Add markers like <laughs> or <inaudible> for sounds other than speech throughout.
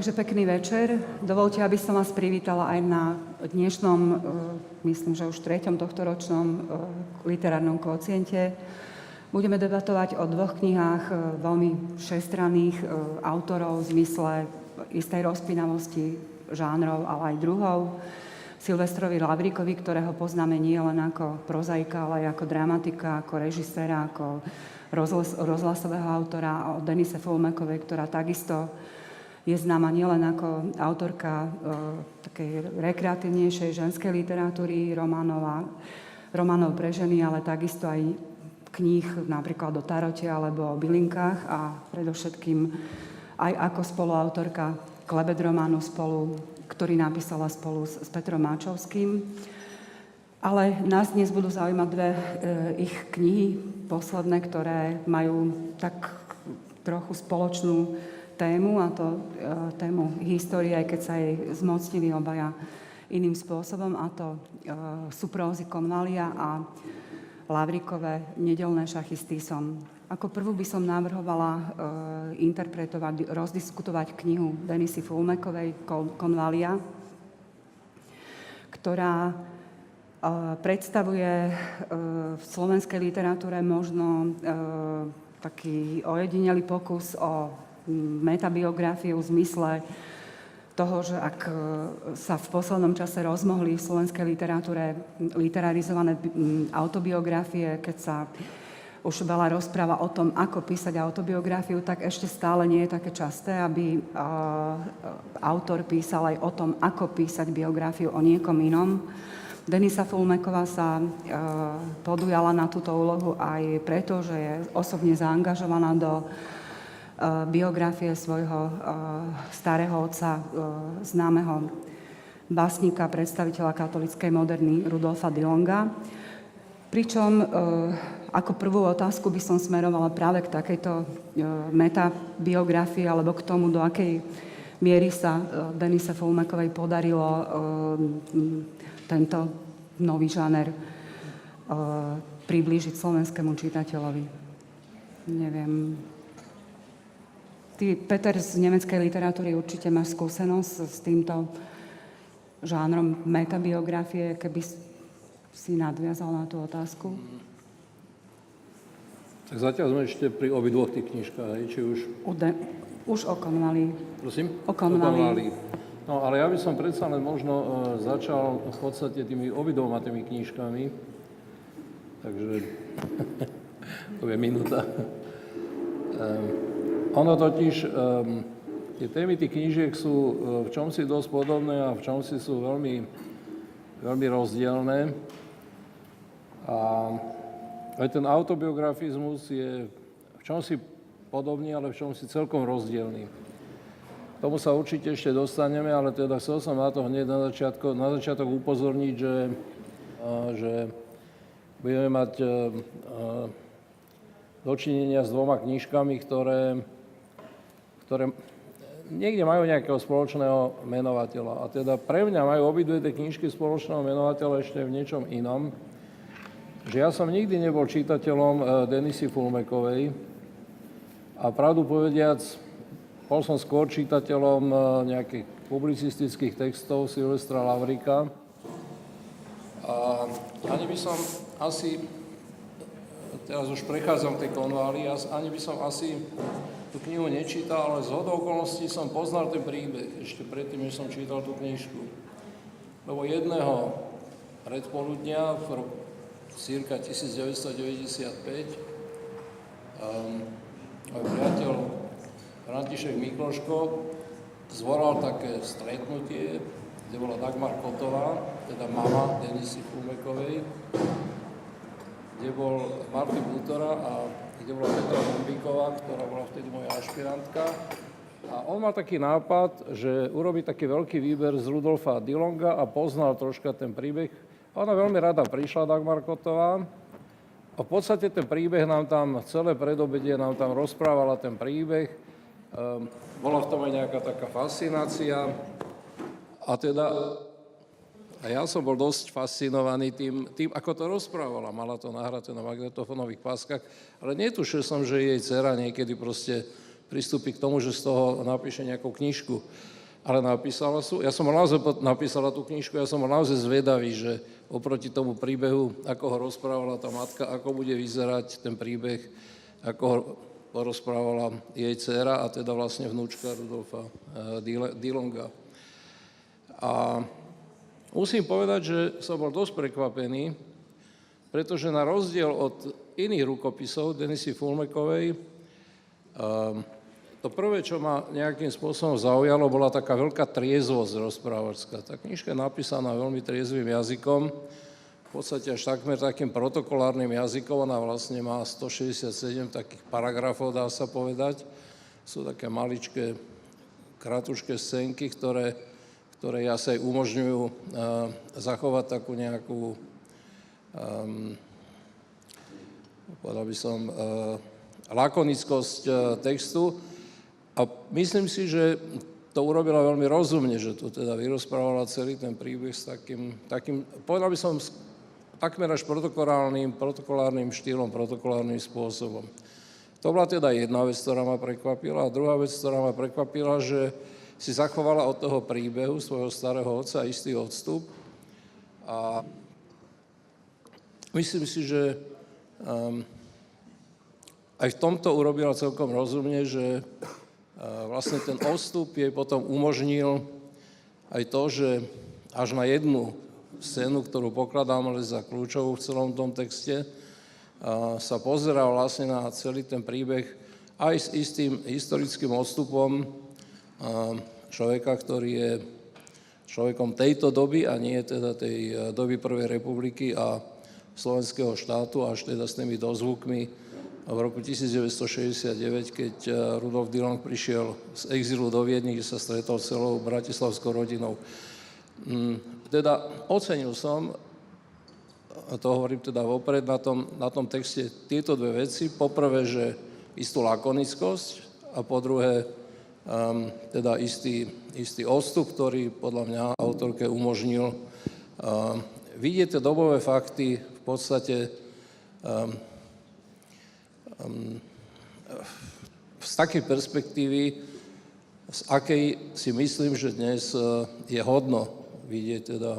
Takže pekný večer. Dovolte, aby som vás privítala aj na dnešnom, e, myslím, že už treťom tohto ročnom e, literárnom kociente. Budeme debatovať o dvoch knihách e, veľmi všestranných autorov v zmysle istej rozpínavosti žánrov, ale aj druhov. Silvestrovi Lavríkovi, ktorého poznáme nie len ako prozaika, ale aj ako dramatika, ako režiséra, ako rozhlas, rozhlasového autora, a o Denise Fulmekovej, ktorá takisto je známa nielen ako autorka e, takej rekreatívnejšej ženskej literatúry, románov, a, románov pre ženy, ale takisto aj kníh napríklad o tarote alebo o bylinkách a predovšetkým aj ako spoluautorka klebet románu spolu, ktorý napísala spolu s, s Petrom Máčovským. Ale nás dnes budú zaujímať dve e, ich knihy, posledné, ktoré majú tak trochu spoločnú tému, a to e, tému histórie, aj keď sa jej zmocnili obaja iným spôsobom, a to e, sú prózy Konvalia a Lavrikové nedelné šachisty som. Ako prvú by som navrhovala e, interpretovať, rozdiskutovať knihu Denisy Fulmekovej Konvalia, ktorá predstavuje v slovenskej literatúre možno taký ojedinelý pokus o metabiografiu v zmysle toho, že ak e, sa v poslednom čase rozmohli v slovenskej literatúre literarizované autobiografie, keď sa už veľa rozpráva o tom, ako písať autobiografiu, tak ešte stále nie je také časté, aby uh, autor písal aj o tom, ako písať biografiu o niekom inom. Denisa Fulmeková sa podujala na túto úlohu aj preto, že je osobne zaangažovaná do biografie svojho eh, starého otca, eh, známeho básnika, predstaviteľa katolickej moderny Rudolfa Dilonga. Pričom ako prvú otázku by som smerovala práve k takejto metabiografii alebo k tomu, do akej miery sa Denise Fulmekovej podarilo tento nový žáner priblížiť slovenskému čitateľovi. Neviem, Ty, Peter, z nemeckej literatúry určite máš skúsenosť s týmto žánrom metabiografie, keby si nadviazal na tú otázku? Tak zatiaľ sme ešte pri obidvoch tých knižkách, či už... Ude, už o Konvali. Prosím? O Konvali. No, ale ja by som predsa len možno uh, začal v podstate tými obidvoma tými knižkami. Takže <laughs> to je minúta. um, ono totiž, um, tie témy tých knížiek sú uh, v čomsi dosť podobné a v čomsi sú veľmi, veľmi rozdielne. A aj ten autobiografizmus je v čomsi podobný, ale v čomsi celkom rozdielný. K tomu sa určite ešte dostaneme, ale teda chcel som na to hneď na, začiatko, na začiatok upozorniť, že, uh, že budeme mať uh, dočinenia s dvoma knižkami, ktoré ktoré niekde majú nejakého spoločného menovateľa. A teda pre mňa majú obidve tie knižky spoločného menovateľa ešte v niečom inom. Že ja som nikdy nebol čitateľom e, Denisy Fulmekovej a pravdu povediac, bol som skôr čitateľom e, nejakých publicistických textov Silvestra Lavrika. A ani by som asi, teraz už prechádzam tej konvály, ani by som asi tú knihu nečítal, ale z hodou okolností som poznal ten príbeh ešte predtým, než som čítal tú knižku. Lebo jedného predpoludnia v roku cirka 1995 um, môj priateľ František Mikloško zvolal také stretnutie, kde bola Dagmar Kotová, teda mama Denisy Fumekovej, kde bol Martin Butora a kde bola Petra Bombíková, ktorá bola vtedy moja ašpirantka. A on mal taký nápad, že urobí taký veľký výber z Rudolfa Dilonga a poznal troška ten príbeh. A ona veľmi rada prišla, Dagmar Kotová. A v podstate ten príbeh nám tam, celé predobedie nám tam rozprávala ten príbeh. Um, bola v tom aj nejaká taká fascinácia. A teda a ja som bol dosť fascinovaný tým, tým ako to rozprávala. Mala to nahraté na magnetofónových páskach, ale netušil som, že jej dcera niekedy proste pristúpi k tomu, že z toho napíše nejakú knižku. Ale napísala sú, ja som naozaj napísala tú knižku, ja som naozaj zvedavý, že oproti tomu príbehu, ako ho rozprávala tá matka, ako bude vyzerať ten príbeh, ako ho porozprávala jej dcera a teda vlastne vnúčka Rudolfa eh, Dilonga. A musím povedať, že som bol dosť prekvapený, pretože na rozdiel od iných rukopisov Denisy Fulmekovej, um, to prvé, čo ma nejakým spôsobom zaujalo, bola taká veľká triezvosť rozprávačská. Tá knižka je napísaná veľmi triezvým jazykom, v podstate až takmer takým protokolárnym jazykom. Ona vlastne má 167 takých paragrafov, dá sa povedať. Sú také maličké, kratušké scénky, ktoré, ktoré asi umožňujú uh, zachovať takú nejakú, um, povedal by som, uh, lakonickosť uh, textu. A myslím si, že to urobila veľmi rozumne, že tu teda vyrozprávala celý ten príbeh s takým, takým povedal by som, takmer až protokolárnym, protokolárnym štýlom, protokolárnym spôsobom. To bola teda jedna vec, ktorá ma prekvapila. A druhá vec, ktorá ma prekvapila, že si zachovala od toho príbehu svojho starého otca istý odstup. A myslím si, že um, aj v tomto urobila celkom rozumne, že vlastne ten odstup jej potom umožnil aj to, že až na jednu scénu, ktorú pokladám ale za kľúčovú v celom tom texte, sa pozerá vlastne na celý ten príbeh aj s istým historickým odstupom človeka, ktorý je človekom tejto doby a nie teda tej e, doby Prvej republiky a slovenského štátu, až teda s tými dozvukmi v roku 1969, keď eh, Rudolf Dillon prišiel z exilu do Viedne, kde sa stretol celou bratislavskou rodinou. Mm, teda ocenil som, a to hovorím teda vopred, na tom, na tom texte tieto dve veci. Poprvé, že istú lakonickosť a po druhé, um, teda istý, istý odstup, ktorý podľa mňa autorke umožnil um, vidieť tie dobové fakty v podstate um, Ehm, z takej perspektívy, z akej si myslím, že dnes e, je hodno vidieť teda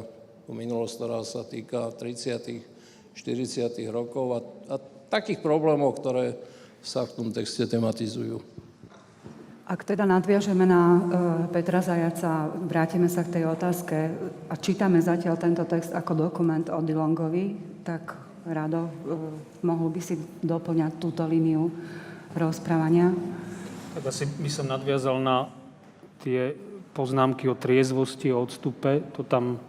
tú minulosť, ktorá sa týka 30 40 rokov a, a takých problémov, ktoré sa v tom texte tematizujú. Ak teda nadviažeme na uh, Petra Zajaca, vrátime sa k tej otázke a čítame zatiaľ tento text ako dokument o Dilongovi, tak Rado, eh, mohol by si doplňať túto líniu rozprávania? Tak asi by som nadviazal na tie poznámky o triezvosti, o odstupe. To tam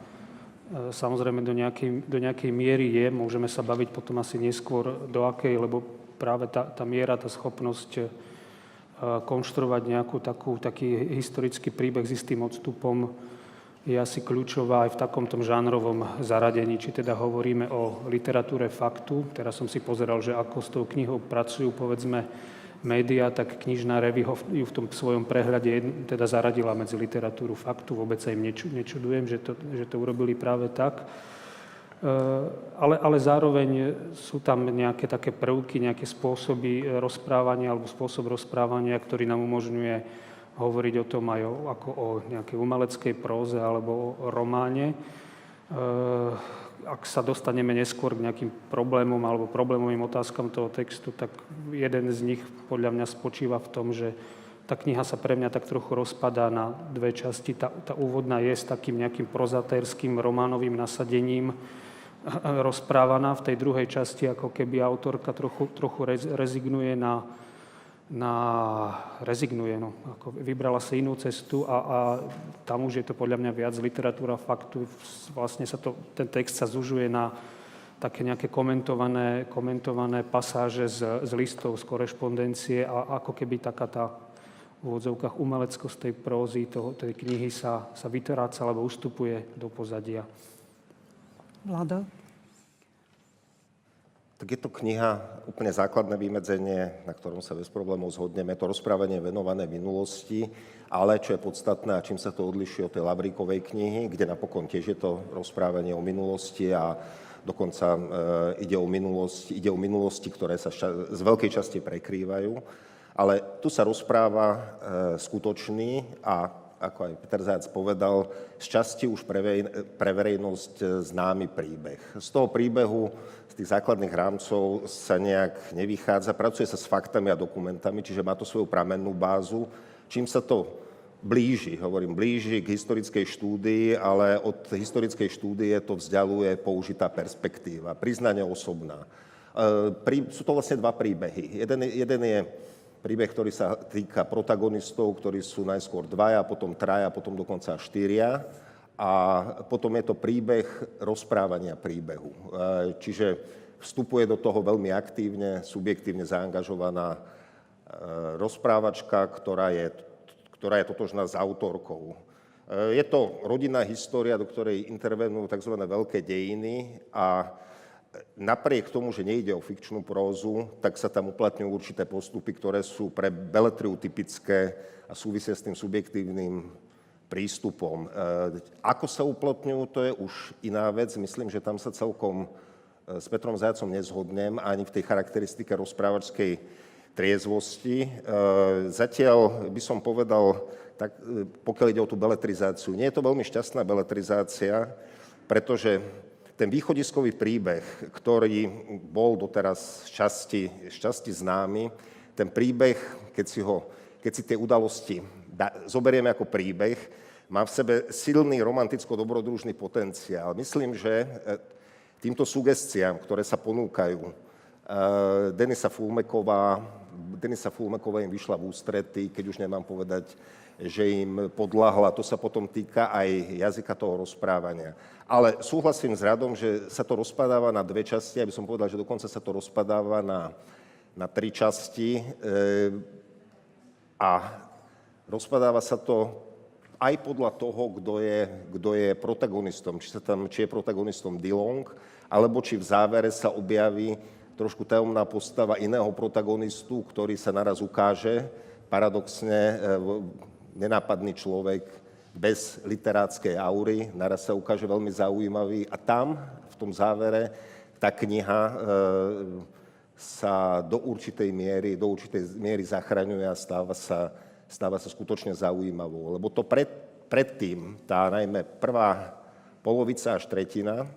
eh, samozrejme do nejakej, do nejakej miery je. Môžeme sa baviť potom asi neskôr do akej, lebo práve tá, tá miera, tá schopnosť konštruovať nejakú takú, taký historický príbeh s istým odstupom je asi kľúčová aj v takomto žánrovom zaradení, či teda hovoríme o literatúre faktu. Teraz som si pozeral, že ako s tou knihou pracujú, povedzme, médiá, tak knižná revy ju v tom svojom prehľade teda zaradila medzi literatúru faktu. Vôbec sa im nečudujem, že to, že to urobili práve tak. E, ale, ale zároveň sú tam nejaké také prvky, nejaké spôsoby rozprávania alebo spôsob rozprávania, ktorý nám umožňuje hovoriť o tom aj o, ako o nejakej umeleckej próze alebo o románe. E, ak sa dostaneme neskôr k nejakým problémom alebo problémovým otázkam toho textu, tak jeden z nich podľa mňa spočíva v tom, že tá kniha sa pre mňa tak trochu rozpadá na dve časti. Tá, tá úvodná je s takým nejakým prozatérským románovým nasadením rozprávaná. V tej druhej časti ako keby autorka trochu, trochu rezignuje na na, rezignuje. No. Ako vybrala si inú cestu a, a tam už je to podľa mňa viac literatúra faktu. Vlastne sa to, ten text sa zužuje na také nejaké komentované, komentované pasáže z, z listov, z korešpondencie a ako keby taká tá v úvodzovkách umeleckosť tej prózy, toho, tej knihy sa, sa vytráca alebo ustupuje do pozadia. Vlado? tak je to kniha, úplne základné vymedzenie, na ktorom sa bez problémov zhodneme. To rozprávanie venované minulosti, ale čo je podstatné a čím sa to odlišuje od tej Labríkovej knihy, kde napokon tiež je to rozprávanie o minulosti a dokonca e, ide o, minulosť, ide o minulosti, ktoré sa ša- z veľkej časti prekrývajú. Ale tu sa rozpráva e, skutočný a, ako aj Peter Zajac povedal, z časti už pre, pre verejnosť e, známy príbeh. Z toho príbehu, z tých základných rámcov sa nejak nevychádza, pracuje sa s faktami a dokumentami, čiže má to svoju pramennú bázu. Čím sa to blíži, hovorím, blíži k historickej štúdii, ale od historickej štúdie to vzdialuje použitá perspektíva, priznanie osobná. E, sú to vlastne dva príbehy. Jeden, jeden je príbeh, ktorý sa týka protagonistov, ktorí sú najskôr dvaja, potom traja, potom dokonca štyria. A potom je to príbeh rozprávania príbehu. E, čiže vstupuje do toho veľmi aktívne, subjektívne zaangažovaná e, rozprávačka, ktorá je ktorá je totožná s autorkou. E, je to rodinná história, do ktorej intervenujú tzv. veľké dejiny a napriek tomu, že nejde o fikčnú prózu, tak sa tam uplatňujú určité postupy, ktoré sú pre beletriu typické a súvisia s tým subjektívnym prístupom. E, ako sa uplatňujú, to je už iná vec. Myslím, že tam sa celkom e, s Petrom Zajacom nezhodnem ani v tej charakteristike rozprávačskej triezvosti. E, zatiaľ by som povedal, tak, pokiaľ ide o tú beletrizáciu, nie je to veľmi šťastná beletrizácia, pretože ten východiskový príbeh, ktorý bol doteraz šťastí, šťastí známy, ten príbeh, keď si, ho, keď si tie udalosti da, zoberieme ako príbeh, má v sebe silný romanticko-dobrodružný potenciál. Myslím, že e, týmto sugestiám, ktoré sa ponúkajú, Denisa Fulmeková Denisa Fulmeková im vyšla v ústrety, keď už nemám povedať, že im podľahla. To sa potom týka aj jazyka toho rozprávania. Ale súhlasím s Radom, že sa to rozpadáva na dve časti, aby som povedal, že dokonca sa to rozpadáva na, na tri časti. E, a rozpadáva sa to aj podľa toho, kto je, kto je protagonistom. Či, sa tam, či je protagonistom Dilong, alebo či v závere sa objaví trošku tajomná postava iného protagonistu, ktorý sa naraz ukáže, paradoxne e, nenápadný človek bez literátskej aury, naraz sa ukáže veľmi zaujímavý a tam, v tom závere, tá kniha e, sa do určitej miery, do určitej miery zachraňuje a stáva sa, stáva sa skutočne zaujímavou. Lebo to pred, predtým, tá najmä prvá polovica až tretina, e,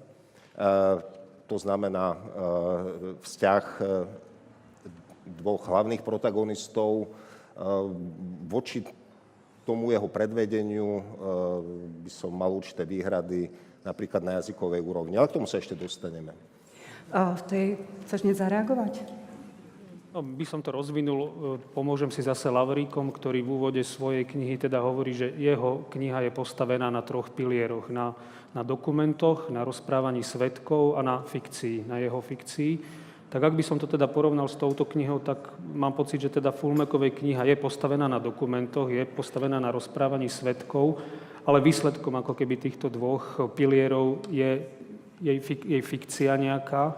to znamená e, vzťah dvoch hlavných protagonistov voči tomu jeho predvedeniu by som mal určité výhrady napríklad na jazykovej úrovni. Ale k tomu sa ešte dostaneme. A v tej chceš hneď zareagovať? No, by som to rozvinul, pomôžem si zase Lavríkom, ktorý v úvode svojej knihy teda hovorí, že jeho kniha je postavená na troch pilieroch. Na na dokumentoch, na rozprávaní svetkov a na fikcii, na jeho fikcii. Tak ak by som to teda porovnal s touto knihou, tak mám pocit, že teda Fulmekovej kniha je postavená na dokumentoch, je postavená na rozprávaní svetkov, ale výsledkom ako keby týchto dvoch pilierov je jej, jej fikcia nejaká,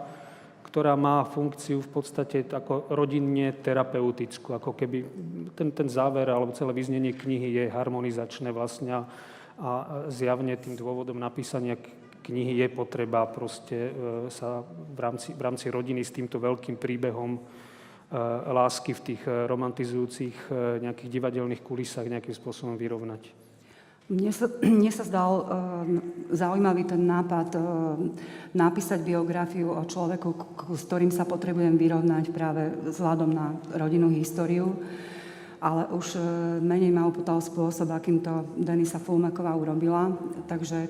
ktorá má funkciu v podstate ako rodinne terapeutickú, ako keby ten, ten záver alebo celé vyznenie knihy je harmonizačné vlastne a zjavne tým dôvodom napísania knihy je potreba proste e, sa v rámci, v rámci rodiny s týmto veľkým príbehom e, lásky v tých e, romantizujúcich nejakých divadelných kulisách nejakým spôsobom vyrovnať. Mne sa, <clears throat> mne sa zdal uh, zaujímavý ten nápad uh, napísať biografiu o človeku, s ktorým sa potrebujem vyrovnať práve vzhľadom na rodinnú históriu ale už e, menej ma upotal spôsob, akým to Denisa Fulmeková urobila. Takže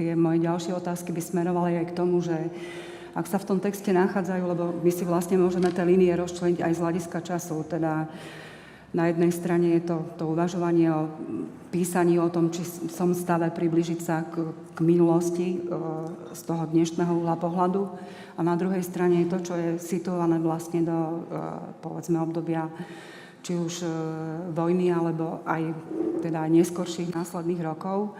tie moje ďalšie otázky by smerovali aj k tomu, že ak sa v tom texte nachádzajú, lebo my si vlastne môžeme tie línie rozčleniť aj z hľadiska času, teda na jednej strane je to, to uvažovanie o písaní o tom, či som stave približiť sa k, k minulosti e, z toho dnešného uhla pohľadu a na druhej strane je to, čo je situované vlastne do, e, povedzme, obdobia či už e, vojny, alebo aj teda neskorších následných rokov.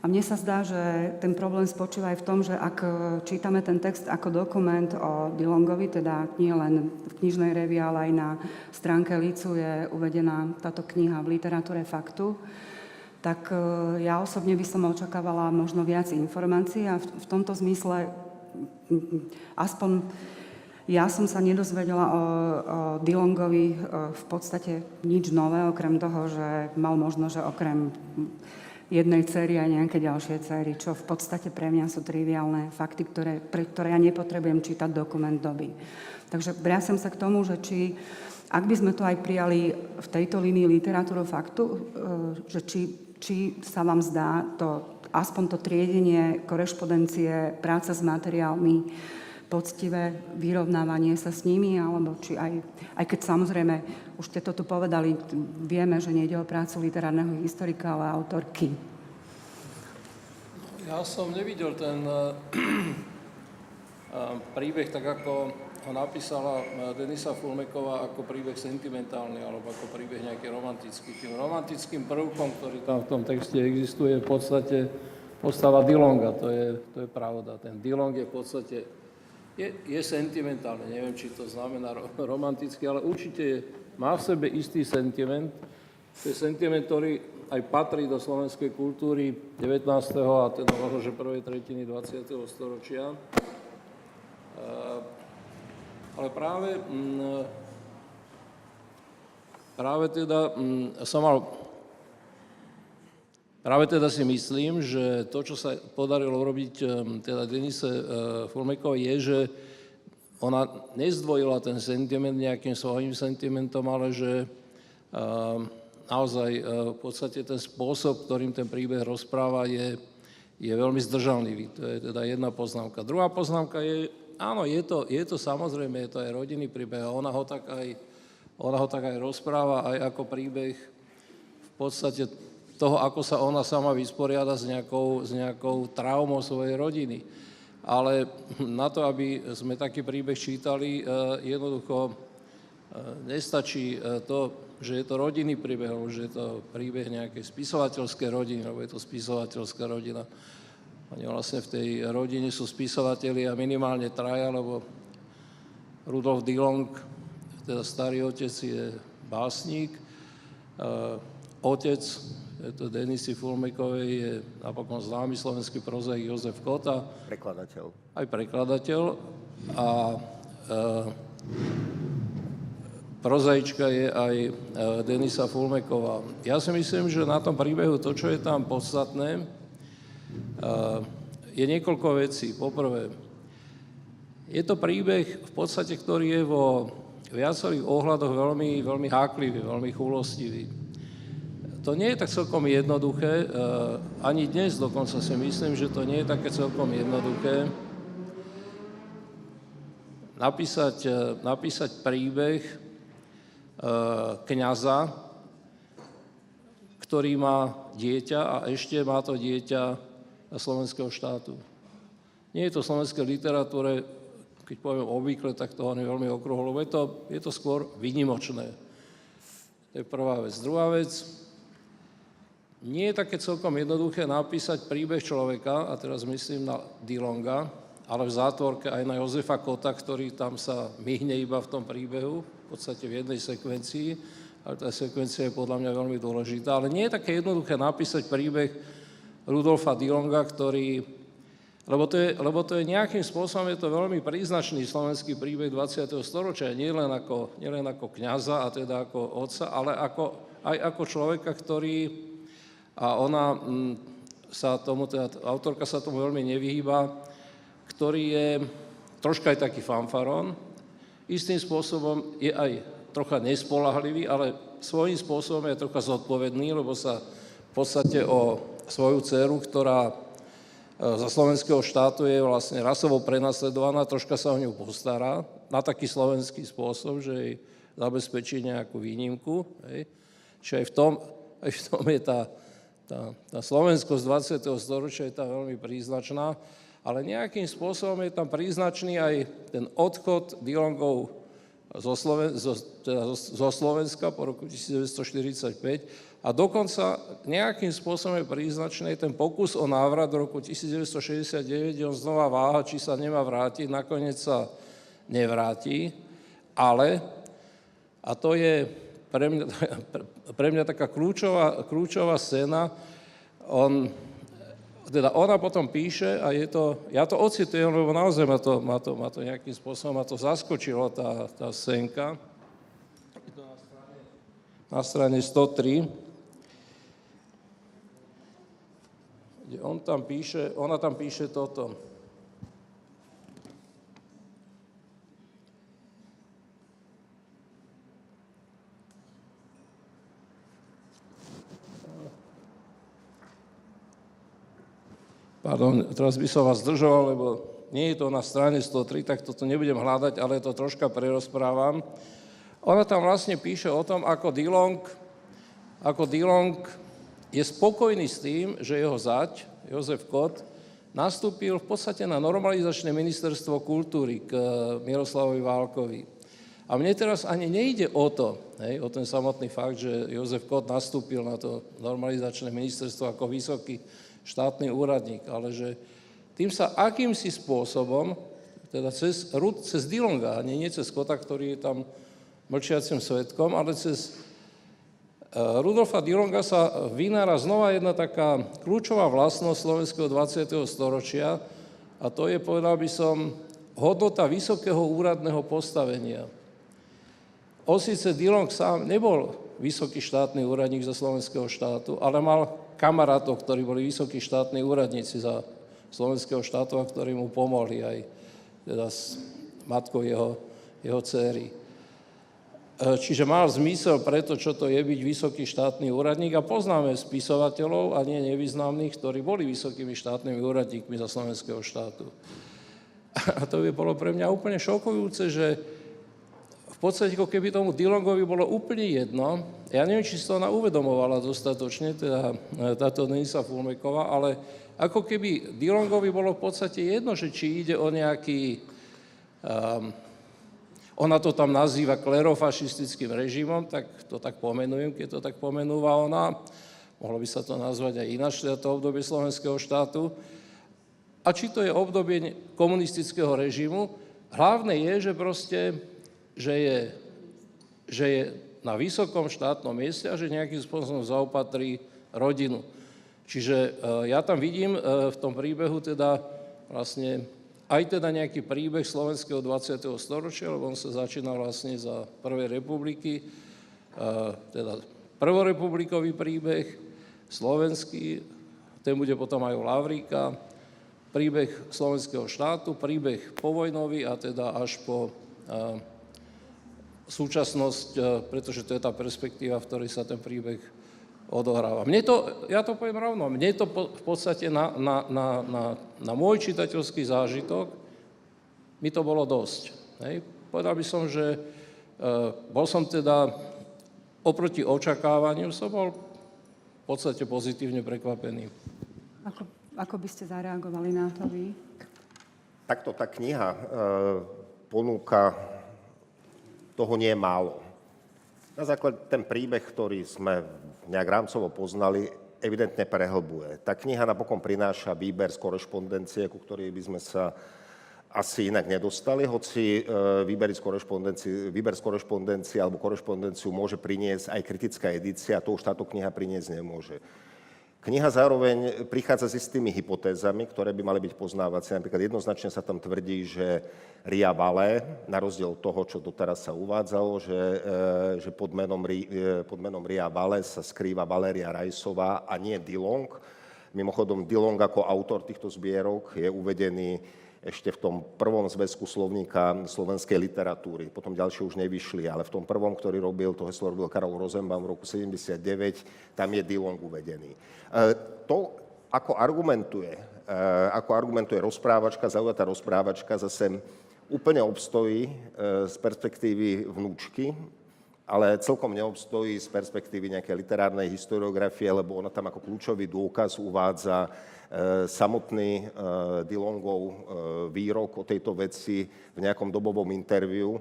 A mne sa zdá, že ten problém spočíva aj v tom, že ak e, čítame ten text ako dokument o Dilongovi, teda nie len v knižnej revii, ale aj na stránke Lícu je uvedená táto kniha v literatúre faktu, tak e, ja osobne by som očakávala možno viac informácií a v, v tomto zmysle aspoň Ja som sa nedozvedela o, o Dilongovi e, v podstate nič nové, okrem toho, že mal možno, že okrem jednej céry a nejaké ďalšie céry, čo v podstate pre mňa sú triviálne fakty, ktoré, pre ktoré ja nepotrebujem čítať dokument doby. Takže vriasem sa k tomu, že či, ak by sme to aj prijali v tejto línii literatúru faktu, e, že či, či sa vám zdá to, aspoň to triedenie, korešpondencie, práca s materiálmi, poctivé vyrovnávanie sa s nimi, alebo či aj, aj keď samozrejme, už ste to povedali, vieme, že nejde o prácu literárneho historika, ale autorky. Ja som nevidel ten <clears throat> príbeh tak, ako ho napísala Denisa Fulmeková ako príbeh sentimentálny alebo ako príbeh nejaký romantický. Tým romantickým prvkom, ktorý tam v tom texte existuje, je v podstate postava Dilonga. To je, to je pravda. Ten Dilong je v podstate je, je sentimentálne, neviem, či to znamená <laughs> romanticky, ale určite je, má v sebe istý sentiment. To je sentiment, ktorý aj patrí do slovenskej kultúry 19. a teda možno, že prvej tretiny 20. storočia. Ale práve, mm, práve teda mm, som mal Práve teda si myslím, že to, čo sa podarilo urobiť ehm, teda Denise eh, Fulmekovej, je, že ona nezdvojila ten sentiment nejakým svojím sentimentom, ale že ehm, naozaj eh, v podstate ten spôsob, ktorým ten príbeh rozpráva, je, je veľmi zdržanlivý. To je teda jedna poznámka. Druhá poznámka je, áno, je to, je to samozrejme, je to aj rodinný príbeh a ona ho tak aj, ona ho tak aj rozpráva, aj ako príbeh v podstate toho, ako sa ona sama vysporiada s nejakou, s nejakou traumou svojej rodiny. Ale na to, aby sme taký príbeh čítali, eh, jednoducho eh, nestačí eh, to, že je to rodinný príbeh, alebo že je to príbeh nejakej spisovateľskej rodiny, alebo je to spisovateľská rodina. Oni vlastne v tej rodine sú spisovatelia minimálne traja, lebo Rudolf Dillong, teda starý otec, je básnik, otec to Denisy Fulmekovej je napokon známy slovenský prozaik Jozef Kota. Prekladateľ. Aj prekladateľ. A e, prozaička je aj e, Denisa Fulmeková. Ja si myslím, že na tom príbehu to, čo je tam podstatné, e, je niekoľko vecí. Poprvé, je to príbeh v podstate, ktorý je vo viacerých ohľadoch veľmi, veľmi háklivý, veľmi chulostivý to nie je tak celkom jednoduché, eh, ani dnes dokonca si myslím, že to nie je také celkom jednoduché napísať, eh, napísať príbeh eh, kniaza, ktorý má dieťa a ešte má to dieťa slovenského štátu. Nie je to slovenskej literatúre, keď poviem obvykle, tak to je veľmi okruhlo, je to, je to skôr vynimočné. To je prvá vec. Druhá vec, nie je také celkom jednoduché napísať príbeh človeka, a teraz myslím na Dilonga, ale v zátvorke aj na Jozefa Kota, ktorý tam sa myhne iba v tom príbehu, v podstate v jednej sekvencii, ale tá sekvencia je podľa mňa veľmi dôležitá. Ale nie je také jednoduché napísať príbeh Rudolfa Dilonga, ktorý, lebo to, je, lebo to je nejakým spôsobom, je to veľmi príznačný slovenský príbeh 20. storočia, nie len ako, nie len ako kniaza a teda ako otca, ale ako, aj ako človeka, ktorý a ona mm, sa tomu, teda autorka sa tomu veľmi nevyhýba, ktorý je troška aj taký fanfaron, istým spôsobom je aj trocha nespolahlivý, ale svojím spôsobom je trocha zodpovedný, lebo sa v podstate o svoju dceru, ktorá e, za slovenského štátu je vlastne rasovo prenasledovaná, troška sa o ňu postará na taký slovenský spôsob, že jej zabezpečí nejakú výnimku. Hej. Čiže aj v tom, aj v tom je tá tá, tá slovenskosť 20. storočia je tam veľmi príznačná, ale nejakým spôsobom je tam príznačný aj ten odchod Dilongov zo, Sloven- zo, teda zo Slovenska po roku 1945 a dokonca nejakým spôsobom je príznačný ten pokus o návrat v roku 1969, kde on znova váha, či sa nemá vrátiť, nakoniec sa nevráti, ale, a to je pre mňa, <laughs> pre mňa taká kľúčová, kľúčová scéna. On teda ona potom píše a je to, ja to ocitujem, lebo naozaj ma to, ma to, ma to nejakým spôsobom ma to zaskočilo, tá, tá scénka. Je to na strane, na strane 103. Kde on tam píše, ona tam píše toto. Pardon, teraz by som vás zdržoval, lebo nie je to na strane 103, tak toto nebudem hľadať, ale to troška prerozprávam. Ona tam vlastne píše o tom, ako Dillong, ako Dillong je spokojný s tým, že jeho zať, Jozef Kot, nastúpil v podstate na normalizačné ministerstvo kultúry k Miroslavovi Válkovi. A mne teraz ani nejde o to, hej, o ten samotný fakt, že Jozef Kot nastúpil na to normalizačné ministerstvo ako vysoký štátny úradník, ale že tým sa akýmsi spôsobom, teda cez, cez Dilonga, nie, nie cez Kota, ktorý je tam mlčiacim svetkom, ale cez e, Rudolfa Dilonga sa vynára znova jedna taká kľúčová vlastnosť slovenského 20. storočia a to je, povedal by som, hodnota vysokého úradného postavenia. Osice Dilong sám nebol vysoký štátny úradník za slovenského štátu, ale mal kamarátov, ktorí boli vysokí štátni úradníci za slovenského štátu a ktorí mu pomohli aj teda s matkou jeho, jeho céry. E, čiže mal zmysel pre to, čo to je byť vysoký štátny úradník a poznáme spisovateľov a nie nevýznamných, ktorí boli vysokými štátnymi úradníkmi za slovenského štátu. A to by bolo pre mňa úplne šokujúce, že podstate, ako keby tomu Dilongovi bolo úplne jedno, ja neviem, či si to ona uvedomovala dostatočne, teda e, táto Denisa Fulmeková, ale ako keby Dilongovi bolo v podstate jedno, že či ide o nejaký, um, ona to tam nazýva klerofašistickým režimom, tak to tak pomenujem, keď to tak pomenúva ona, mohlo by sa to nazvať aj ináč, teda to obdobie slovenského štátu, a či to je obdobie komunistického režimu, hlavné je, že proste že je, že je na vysokom štátnom mieste a že nejakým spôsobom zaopatrí rodinu. Čiže e, ja tam vidím e, v tom príbehu teda vlastne aj teda nejaký príbeh slovenského 20. storočia, lebo on sa začína vlastne za Prvej republiky, e, teda prvorepublikový príbeh, slovenský, ten bude potom aj u Lavríka, príbeh slovenského štátu, príbeh povojnový a teda až po súčasnosť, e, pretože to je tá perspektíva, v ktorej sa ten príbeh odohráva. Mne to, ja to poviem rovno, mne to v podstate na, na, na, na, na môj čitateľský zážitok, mi to bolo dosť. Hej. Povedal by som, že e, bol som teda oproti očakávaniu, som bol v podstate pozitívne prekvapený. Ako, ako by ste zareagovali na to vy? Takto tá kniha e, ponúka toho nie je málo. Na základe ten príbeh, ktorý sme nejak rámcovo poznali, evidentne prehlbuje. Tá kniha napokon prináša výber z korešpondencie, ku ktorej by sme sa asi inak nedostali, hoci e, výber z korešpondencie, výber z korešpondencie alebo korešpondenciu môže priniesť aj kritická edícia, to už táto kniha priniesť nemôže. Kniha zároveň prichádza s istými hypotézami, ktoré by mali byť poznávacie. Napríklad jednoznačne sa tam tvrdí, že Ria Valé, na rozdiel toho, čo doteraz sa uvádzalo, že, e, že pod, menom, e, pod menom Ria Valé sa skrýva Valéria Rajsová a nie Dilong. Mimochodom, Dilong ako autor týchto zbierok je uvedený ešte v tom prvom zväzku slovníka slovenskej literatúry. Potom ďalšie už nevyšli, ale v tom prvom, ktorý robil, to heslo robil Karol Rosenbaum v roku 79, tam je Dilong uvedený. E, to, ako argumentuje, e, ako argumentuje rozprávačka, zaujatá rozprávačka, zase úplne obstojí e, z perspektívy vnúčky, ale celkom neobstojí z perspektívy nejakej literárnej historiografie, lebo ona tam ako kľúčový dôkaz uvádza samotný e, Dilongov e, výrok o tejto veci v nejakom dobovom interviu,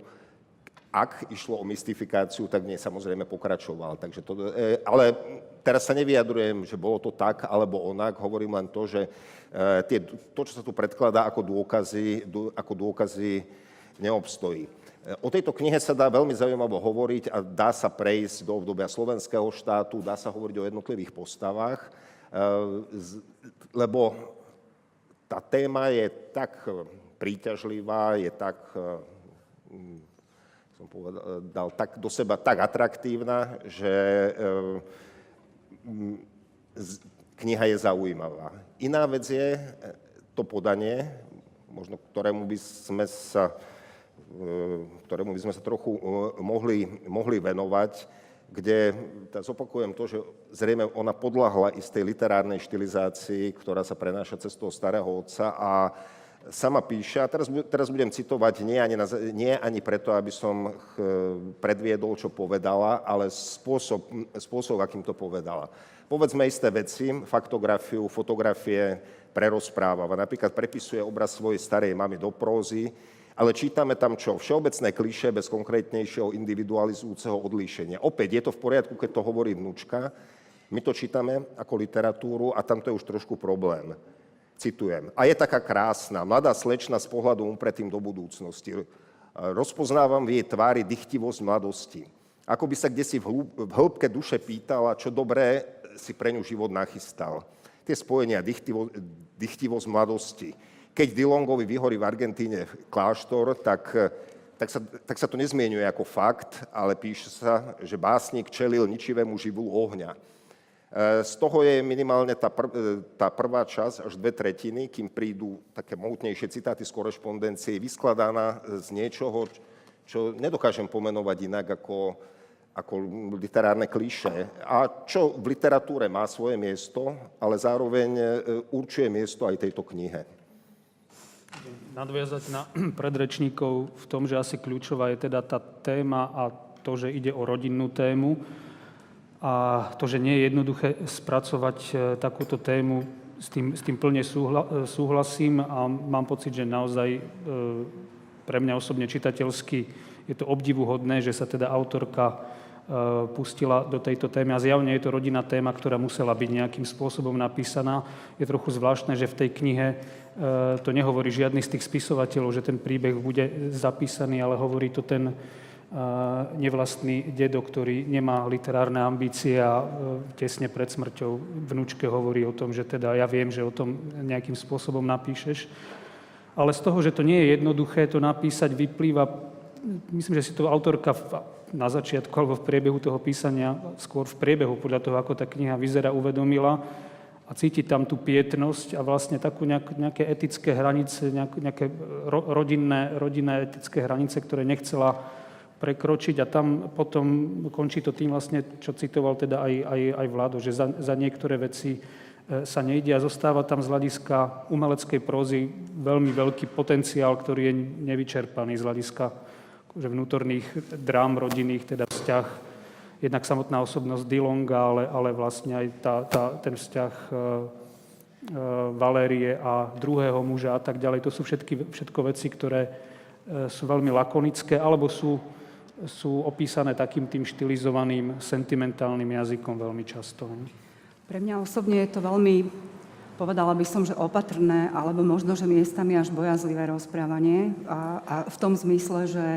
ak išlo o mystifikáciu, tak nie samozrejme pokračoval. Takže to, ale teraz sa nevyjadrujem, že bolo to tak alebo onak, hovorím len to, že tie, to, čo sa tu predkladá ako dôkazy, ako dôkazy neobstojí. O tejto knihe sa dá veľmi zaujímavo hovoriť a dá sa prejsť do obdobia slovenského štátu, dá sa hovoriť o jednotlivých postavách lebo tá téma je tak príťažlivá, je tak, mm, som povedal, tak do seba tak atraktívna, že mm, kniha je zaujímavá. Iná vec je to podanie, možno ktorému by sme sa, ktorému by sme sa trochu mohli, mohli venovať, kde zopakujem to, že zrejme ona podľahla istej literárnej štilizácii, ktorá sa prenáša cez toho starého otca a sama píše, a teraz, teraz budem citovať nie ani, na, nie ani preto, aby som predviedol, čo povedala, ale spôsob, spôsob, akým to povedala. Povedzme isté veci, faktografiu, fotografie prerozpráva. Napríklad prepisuje obraz svojej starej mamy do prózy, ale čítame tam čo? Všeobecné kliše bez konkrétnejšieho individualizujúceho odlíšenia. Opäť je to v poriadku, keď to hovorí vnúčka, my to čítame ako literatúru a tam to je už trošku problém. Citujem. A je taká krásna, mladá slečna s pohľadom predtým do budúcnosti. Rozpoznávam v jej tvári dychtivosť mladosti. Ako by sa kde si v, hĺbke duše pýtala, čo dobré si pre ňu život nachystal. Tie spojenia dychtivo, dychtivosť mladosti keď Dilongovi vyhorí v Argentíne kláštor, tak, tak, sa, tak sa to nezmienuje ako fakt, ale píše sa, že básnik čelil ničivému živlu ohňa. E, z toho je minimálne tá, pr- e, tá prvá časť, až dve tretiny, kým prídu také mohutnejšie citáty z korešpondencie, vyskladaná z niečoho, čo nedokážem pomenovať inak ako, ako literárne kliše. A čo v literatúre má svoje miesto, ale zároveň určuje miesto aj tejto knihe nadviazať na <clears throat> predrečníkov v tom, že asi kľúčová je teda tá téma a to, že ide o rodinnú tému. A to, že nie je jednoduché spracovať e, takúto tému, s tým, s tým plne súhla, e, súhlasím a mám pocit, že naozaj e, pre mňa osobne čitateľsky je to obdivuhodné, že sa teda autorka pustila do tejto témy. A zjavne je to rodinná téma, ktorá musela byť nejakým spôsobom napísaná. Je trochu zvláštne, že v tej knihe to nehovorí žiadny z tých spisovateľov, že ten príbeh bude zapísaný, ale hovorí to ten nevlastný dedo, ktorý nemá literárne ambície a tesne pred smrťou vnúčke hovorí o tom, že teda ja viem, že o tom nejakým spôsobom napíšeš. Ale z toho, že to nie je jednoduché to napísať, vyplýva, myslím, že si to autorka na začiatku alebo v priebehu toho písania, skôr v priebehu podľa toho, ako tá kniha vyzerá, uvedomila a cíti tam tú pietnosť a vlastne takú nejak, nejaké etické hranice, nejak, nejaké ro, rodinné, rodinné etické hranice, ktoré nechcela prekročiť. A tam potom končí to tým vlastne, čo citoval teda aj, aj, aj Vlado, že za, za niektoré veci e, sa nejde. A zostáva tam z hľadiska umeleckej prózy veľmi veľký potenciál, ktorý je nevyčerpaný z hľadiska že vnútorných drám rodinných, teda vzťah, jednak samotná osobnosť Dilonga, ale, ale vlastne aj tá, tá, ten vzťah e, e, Valérie a druhého muža a tak ďalej. To sú všetky, všetko veci, ktoré e, sú veľmi lakonické, alebo sú, sú opísané takým tým štilizovaným, sentimentálnym jazykom veľmi často. Pre mňa osobne je to veľmi povedala by som, že opatrné, alebo možno, že miestami až bojazlivé rozprávanie. A, a v tom zmysle, že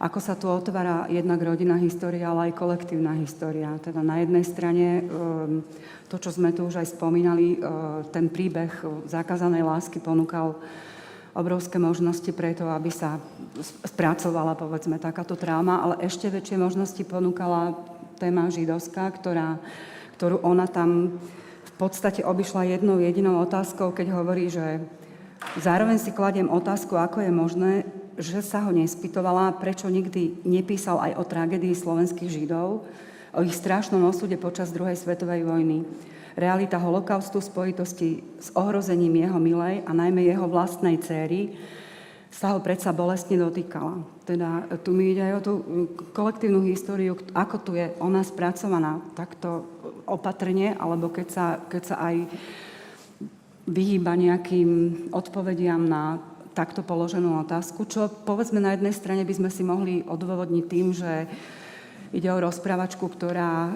ako sa tu otvára jednak rodinná história, ale aj kolektívna história. Teda na jednej strane ehm, to, čo sme tu už aj spomínali, ehm, ten príbeh zakázanej lásky ponúkal obrovské možnosti preto, aby sa spracovala, povedzme, takáto tráma, ale ešte väčšie možnosti ponúkala téma židovská, ktorá, ktorú ona tam podstate obišla jednou jedinou otázkou, keď hovorí, že zároveň si kladiem otázku, ako je možné, že sa ho nespytovala, prečo nikdy nepísal aj o tragédii slovenských Židov, o ich strašnom osude počas druhej svetovej vojny. Realita holokaustu v spojitosti s ohrozením jeho milej a najmä jeho vlastnej céry sa ho predsa bolestne dotýkala. Teda tu mi ide aj o tú kolektívnu históriu, ako tu je ona spracovaná takto opatrne, alebo keď sa, keď sa aj vyhýba nejakým odpovediam na takto položenú otázku, čo povedzme na jednej strane by sme si mohli odôvodniť tým, že Ide o rozprávačku, ktorá e,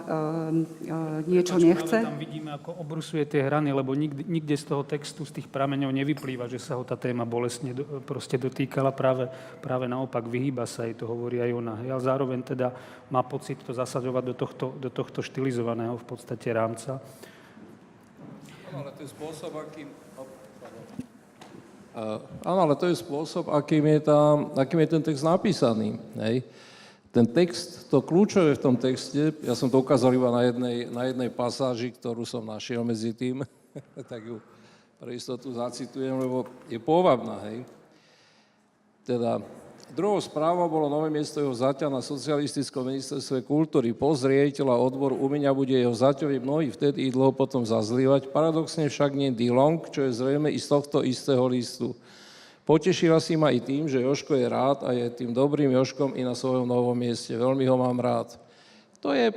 e, niečo nechce. tam vidíme, ako obrusuje tie hrany, lebo nikde, nikde z toho textu, z tých prameňov nevyplýva, že sa ho tá téma bolestne do, proste dotýkala. Práve, práve naopak vyhýba sa jej, to hovorí aj ona. Ale zároveň teda má pocit to zasaďovať do tohto, do tohto štilizovaného v podstate rámca. Áno, ale to je spôsob, akým... Uh, áno, ale to je spôsob, akým je, tam, akým je ten text napísaný. Hej. Ten text, to kľúčové v tom texte, ja som to ukázal iba na jednej, na jednej pasáži, ktorú som našiel medzi tým, <laughs> tak ju pre istotu zacitujem, lebo je pôvabná, hej. Teda, druhou správou bolo nové miesto jeho zaťa na socialistickom ministerstve kultúry. Post riaditeľa odboru umenia bude jeho zaťovi mnohí vtedy i dlho potom zazlívať. Paradoxne však nie Dilong, čo je zrejme i z tohto istého listu. Potešila si ma i tým, že Joško je rád a je tým dobrým Joškom i na svojom novom mieste. Veľmi ho mám rád. To je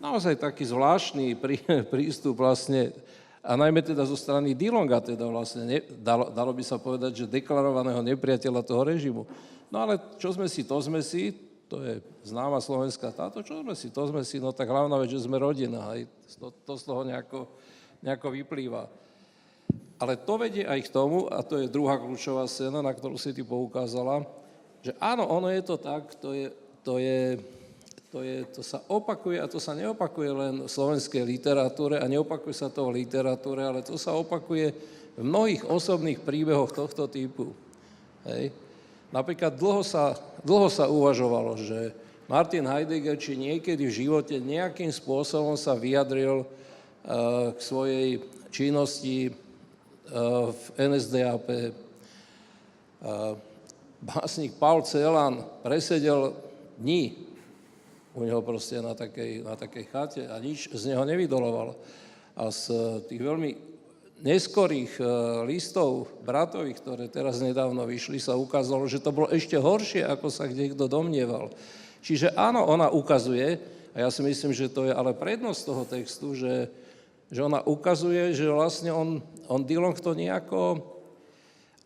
naozaj taký zvláštny prí, <laughs> prístup vlastne a najmä teda zo strany Dilonga, teda vlastne, ne, dalo, dalo by sa povedať, že deklarovaného nepriateľa toho režimu. No ale čo sme si, to sme si, to je známa slovenská táto, čo sme si, to sme si, no tak hlavná vec, že sme rodina, aj to, to z toho nejako, nejako vyplýva. Ale to vedie aj k tomu, a to je druhá kľúčová scéna, na ktorú si ty poukázala, že áno, ono je to tak, to je, to je to, je, to sa opakuje a to sa neopakuje len v slovenskej literatúre a neopakuje sa to v literatúre, ale to sa opakuje v mnohých osobných príbehoch tohto typu. Hej. Napríklad dlho sa, dlho sa uvažovalo, že Martin Heidegger či niekedy v živote nejakým spôsobom sa vyjadril uh, k svojej činnosti v NSDAP. Uh, básnik Paul Celan presedel dní u neho proste na takej, na takej chate a nič z neho nevydoloval. A z tých veľmi neskorých e, listov bratových, ktoré teraz nedávno vyšli, sa ukázalo, že to bolo ešte horšie, ako sa niekto domnieval. Čiže áno, ona ukazuje, a ja si myslím, že to je ale prednosť toho textu, že, že ona ukazuje, že vlastne on, on Dillon to nejako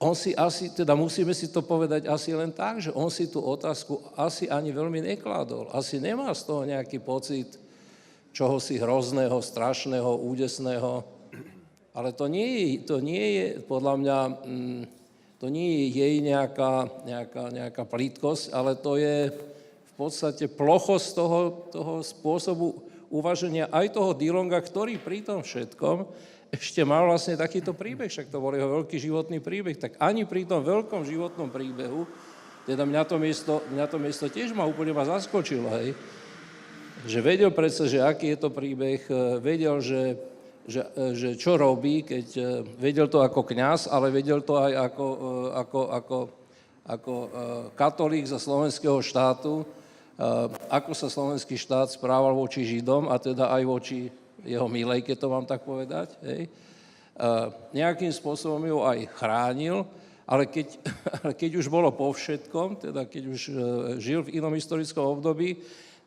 on si asi, teda musíme si to povedať asi len tak, že on si tú otázku asi ani veľmi nekládol. Asi nemá z toho nejaký pocit čoho si hrozného, strašného, údesného. Ale to nie je, to nie je podľa mňa, mm, to nie je jej nejaká, nejaká, nejaká plítkosť, ale to je v podstate plochosť toho, toho spôsobu uvaženia aj toho Dilonga, ktorý pri tom všetkom ešte mal vlastne takýto príbeh, však to bol jeho veľký životný príbeh, tak ani pri tom veľkom životnom príbehu, teda mňa to miesto, mňa to miesto tiež ma úplne ma zaskočilo, hej, že vedel predsa, že aký je to príbeh, e, vedel, že, že, e, že čo robí, keď e, vedel to ako kňaz, ale vedel to aj ako, ako, ako, ako katolík za slovenského štátu, ako sa slovenský štát správal voči Židom a teda aj voči jeho milej, keď to mám tak povedať. Hej. Nejakým spôsobom ju aj chránil, ale keď, <laughs> keď už bolo po všetkom, teda keď už e, žil v inom historickom období,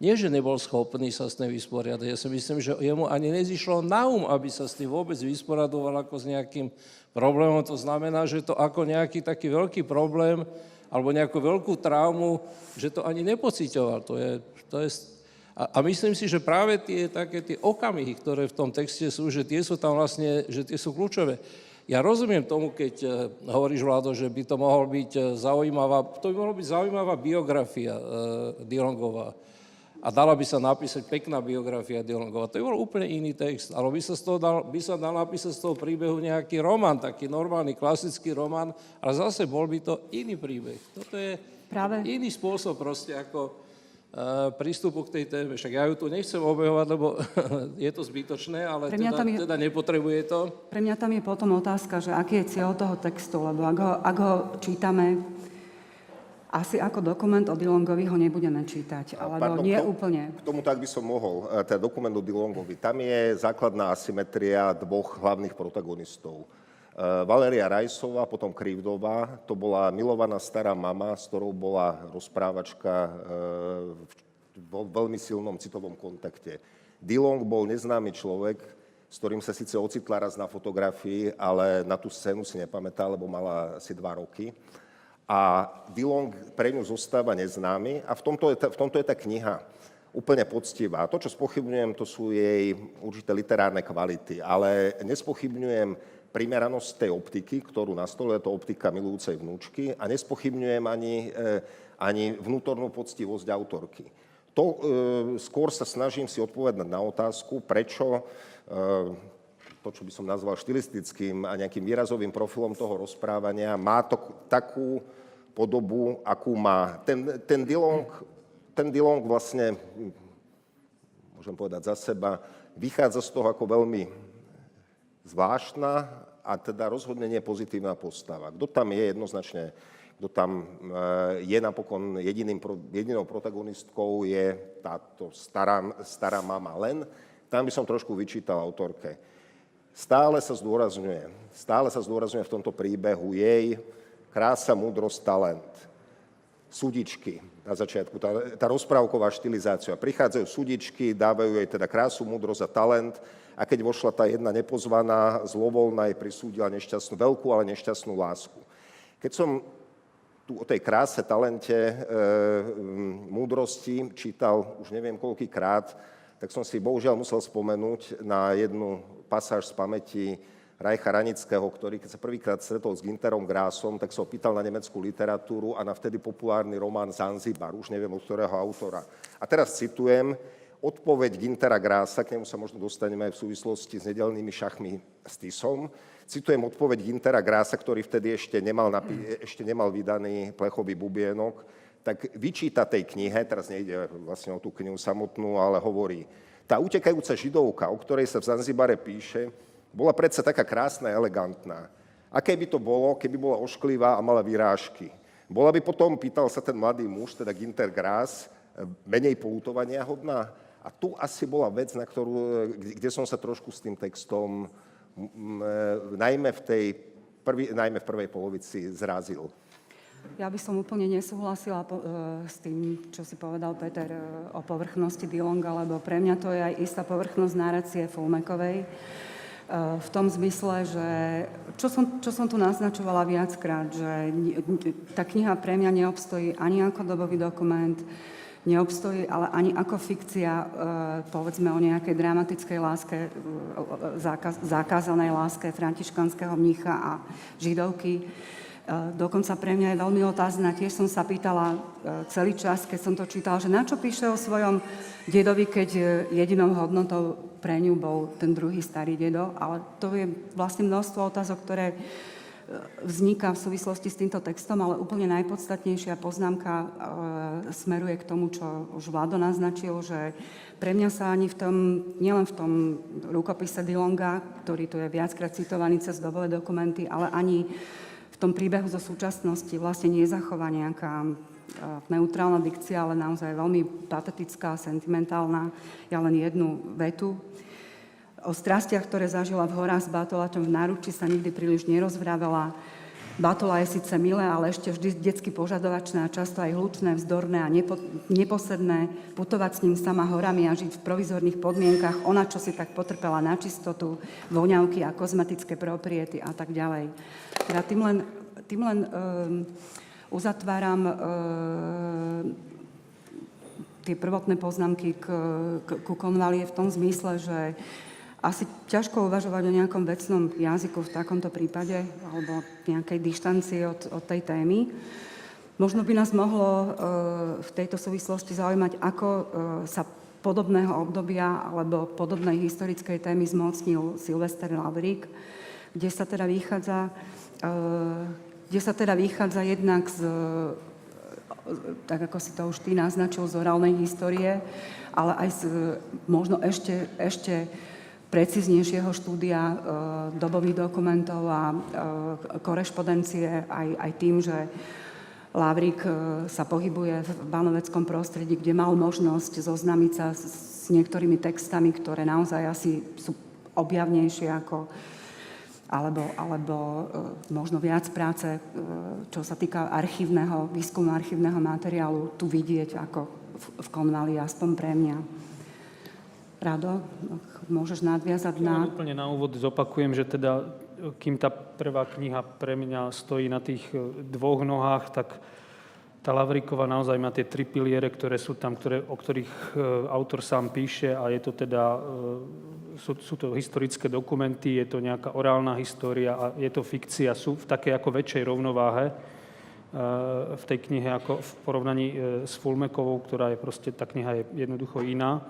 nie, že nebol schopný sa s tým vysporiadať. Ja si myslím, že jemu ani nezišlo na um, aby sa s tým vôbec vysporadoval ako s nejakým problémom. To znamená, že to ako nejaký taký veľký problém alebo nejakú veľkú traumu, že to ani nepocitoval. To je, to je a, a myslím si, že práve tie také tie okamihy, ktoré v tom texte sú, že tie sú tam vlastne, že tie sú kľúčové. Ja rozumiem tomu, keď uh, hovoríš, Vlado, že by to mohol byť uh, zaujímavá, to by mohla byť zaujímavá biografia uh, Dilongová. A dala by sa napísať pekná biografia Dilongova. To je bol úplne iný text, ale by sa, z toho dal, by sa dal napísať z toho príbehu nejaký román, taký normálny, klasický román, ale zase bol by to iný príbeh. Toto je Práve. iný spôsob proste, ako, prístupu k tej téme. Však ja ju tu nechcem obehovať, lebo <laughs> je to zbytočné, ale teda, je, teda nepotrebuje to. Pre mňa tam je potom otázka, že aký je cieľ toho textu, lebo ak ho, ak ho čítame, asi ako dokument o Dilongovi ho nebudeme čítať, alebo Pardon, nie tomu, úplne. K tomu tak by som mohol. E, ten dokument o Dilongovi, tam je základná asymetria dvoch hlavných protagonistov. Eh, Valéria Rajsová, potom Krivdová, to bola milovaná stará mama, s ktorou bola rozprávačka eh, vo veľmi silnom citovom kontakte. Dilong bol neznámy človek, s ktorým sa síce ocitla raz na fotografii, ale na tú scénu si nepamätá, lebo mala asi dva roky. A Dilong pre ňu zostáva neznámy a v tomto je ta, v tomto je tá kniha úplne poctivá. To, čo spochybňujem, to sú jej určité literárne kvality, ale nespochybňujem primeranosť tej optiky, ktorú nastoluje to optika milujúcej vnúčky a nespochybňujem ani, e, ani vnútornú poctivosť autorky. To e, skôr sa snažím si odpovedať na otázku, prečo e, to, čo by som nazval štilistickým a nejakým výrazovým profilom toho rozprávania, má to takú podobu, akú má. Ten, ten, dilong, ten dilong vlastne, môžem povedať za seba, vychádza z toho ako veľmi zvláštna a teda rozhodne nie pozitívna postava. Kto tam je jednoznačne, kto tam e, je napokon jediným, jedinou protagonistkou, je táto stará, stará mama Len. Tam by som trošku vyčítal autorke Stále sa zdôrazňuje, stále sa zdôrazňuje v tomto príbehu jej krása, múdrosť, talent. Sudičky na začiatku, tá, tá rozprávková štilizácia. Prichádzajú sudičky, dávajú jej teda krásu, múdrosť a talent a keď vošla tá jedna nepozvaná, zlovolná jej prisúdila nešťastnú, veľkú, ale nešťastnú lásku. Keď som tu o tej kráse, talente, e, múdrosti čítal už neviem koľkýkrát, tak som si bohužiaľ musel spomenúť na jednu pasáž z pamäti Rajcha Ranického, ktorý keď sa prvýkrát stretol s Ginterom Grásom, tak sa opýtal na nemeckú literatúru a na vtedy populárny román Zanzibar, už neviem od ktorého autora. A teraz citujem, odpoveď Gintera Grása, k nemu sa možno dostaneme aj v súvislosti s nedelnými šachmi s Tisom. Citujem odpoveď Gintera Grása, ktorý vtedy ešte nemal, napi- ešte nemal vydaný plechový bubienok tak vyčíta tej knihe, teraz nejde vlastne o tú knihu samotnú, ale hovorí, tá utekajúca židovka, o ktorej sa v Zanzibare píše, bola predsa taká krásna a elegantná. Aké by to bolo, keby bola ošklivá a mala vyrážky? Bola by potom, pýtal sa ten mladý muž, teda Ginter Grass, menej poutovania hodná? A tu asi bola vec, na ktorú, kde som sa trošku s tým textom, najmä v, tej prvý, najmä v prvej polovici, zrazil. Ja by som úplne nesúhlasila po, e, s tým, čo si povedal Peter e, o povrchnosti Dilonga, lebo pre mňa to je aj istá povrchnosť náracie Fulmekovej. E, v tom zmysle, že čo som, čo som tu naznačovala viackrát, že tá kniha pre mňa neobstojí ani ako dobový dokument, neobstojí ale ani ako fikcia, e, povedzme o nejakej dramatickej láske, e, zákaz, zakázanej láske františkanského mnícha a židovky dokonca pre mňa je veľmi otázna, tiež som sa pýtala e, celý čas, keď som to čítala, že na čo píše o svojom dedovi, keď e, jedinou hodnotou pre ňu bol ten druhý starý dedo, ale to je vlastne množstvo otázok, ktoré vzniká v súvislosti s týmto textom, ale úplne najpodstatnejšia poznámka e, smeruje k tomu, čo už Vlado naznačil, že pre mňa sa ani v tom, nielen v tom rukopise Dilonga, ktorý tu je viackrát citovaný cez dobové dokumenty, ale ani tom príbehu zo súčasnosti vlastne nezachová nejaká e, neutrálna dikcia, ale naozaj veľmi patetická, sentimentálna. Ja len jednu vetu. O strastiach, ktoré zažila v horách s Batolatom v náruči, sa nikdy príliš nerozvravela. Batola je síce milé, ale ešte vždy detsky požadovačné a často aj hlučné, vzdorné a nepo, neposedné. Putovať s ním sama horami a žiť v provizorných podmienkach. Ona, čo si tak potrpela na čistotu, voňavky a kozmetické propriety a tak ďalej. Ja tým len, tým len um, uzatváram um, tie prvotné poznámky k, k, ku konvalie v tom zmysle, že asi ťažko uvažovať o nejakom vecnom jazyku v takomto prípade alebo nejakej dištancii od, od tej témy. Možno by nás mohlo uh, v tejto súvislosti zaujímať, ako uh, sa podobného obdobia alebo podobnej historickej témy zmocnil Silvester Lavrík, kde sa teda vychádza Eh, kde sa teda vychádza jednak z, tak ako si to už ty naznačil, z orálnej histórie, ale aj z možno ešte, ešte preciznejšieho štúdia e, dobových dokumentov a e, korešpondencie aj, aj tým, že Lávrik e, sa pohybuje v banoveckom prostredí, kde mal možnosť zoznámiť sa s, niektorými textami, ktoré naozaj asi sú objavnejšie ako alebo, alebo možno viac práce, čo sa týka archívneho, výskumu archívneho materiálu, tu vidieť ako v, v konvali, aspoň pre mňa. Rado, môžeš nadviazať na... Úplne na úvod zopakujem, že teda, kým tá prvá kniha pre mňa stojí na tých e, dvoch nohách, tak tá Lavríková naozaj má tie tri piliere, ktoré sú tam, ktoré, o ktorých autor sám píše a je to teda sú, sú to historické dokumenty, je to nejaká orálna história a je to fikcia. Sú v takej ako väčšej rovnováhe e, v tej knihe ako v porovnaní e, s Fulmekovou, ktorá je proste, tá kniha je jednoducho iná.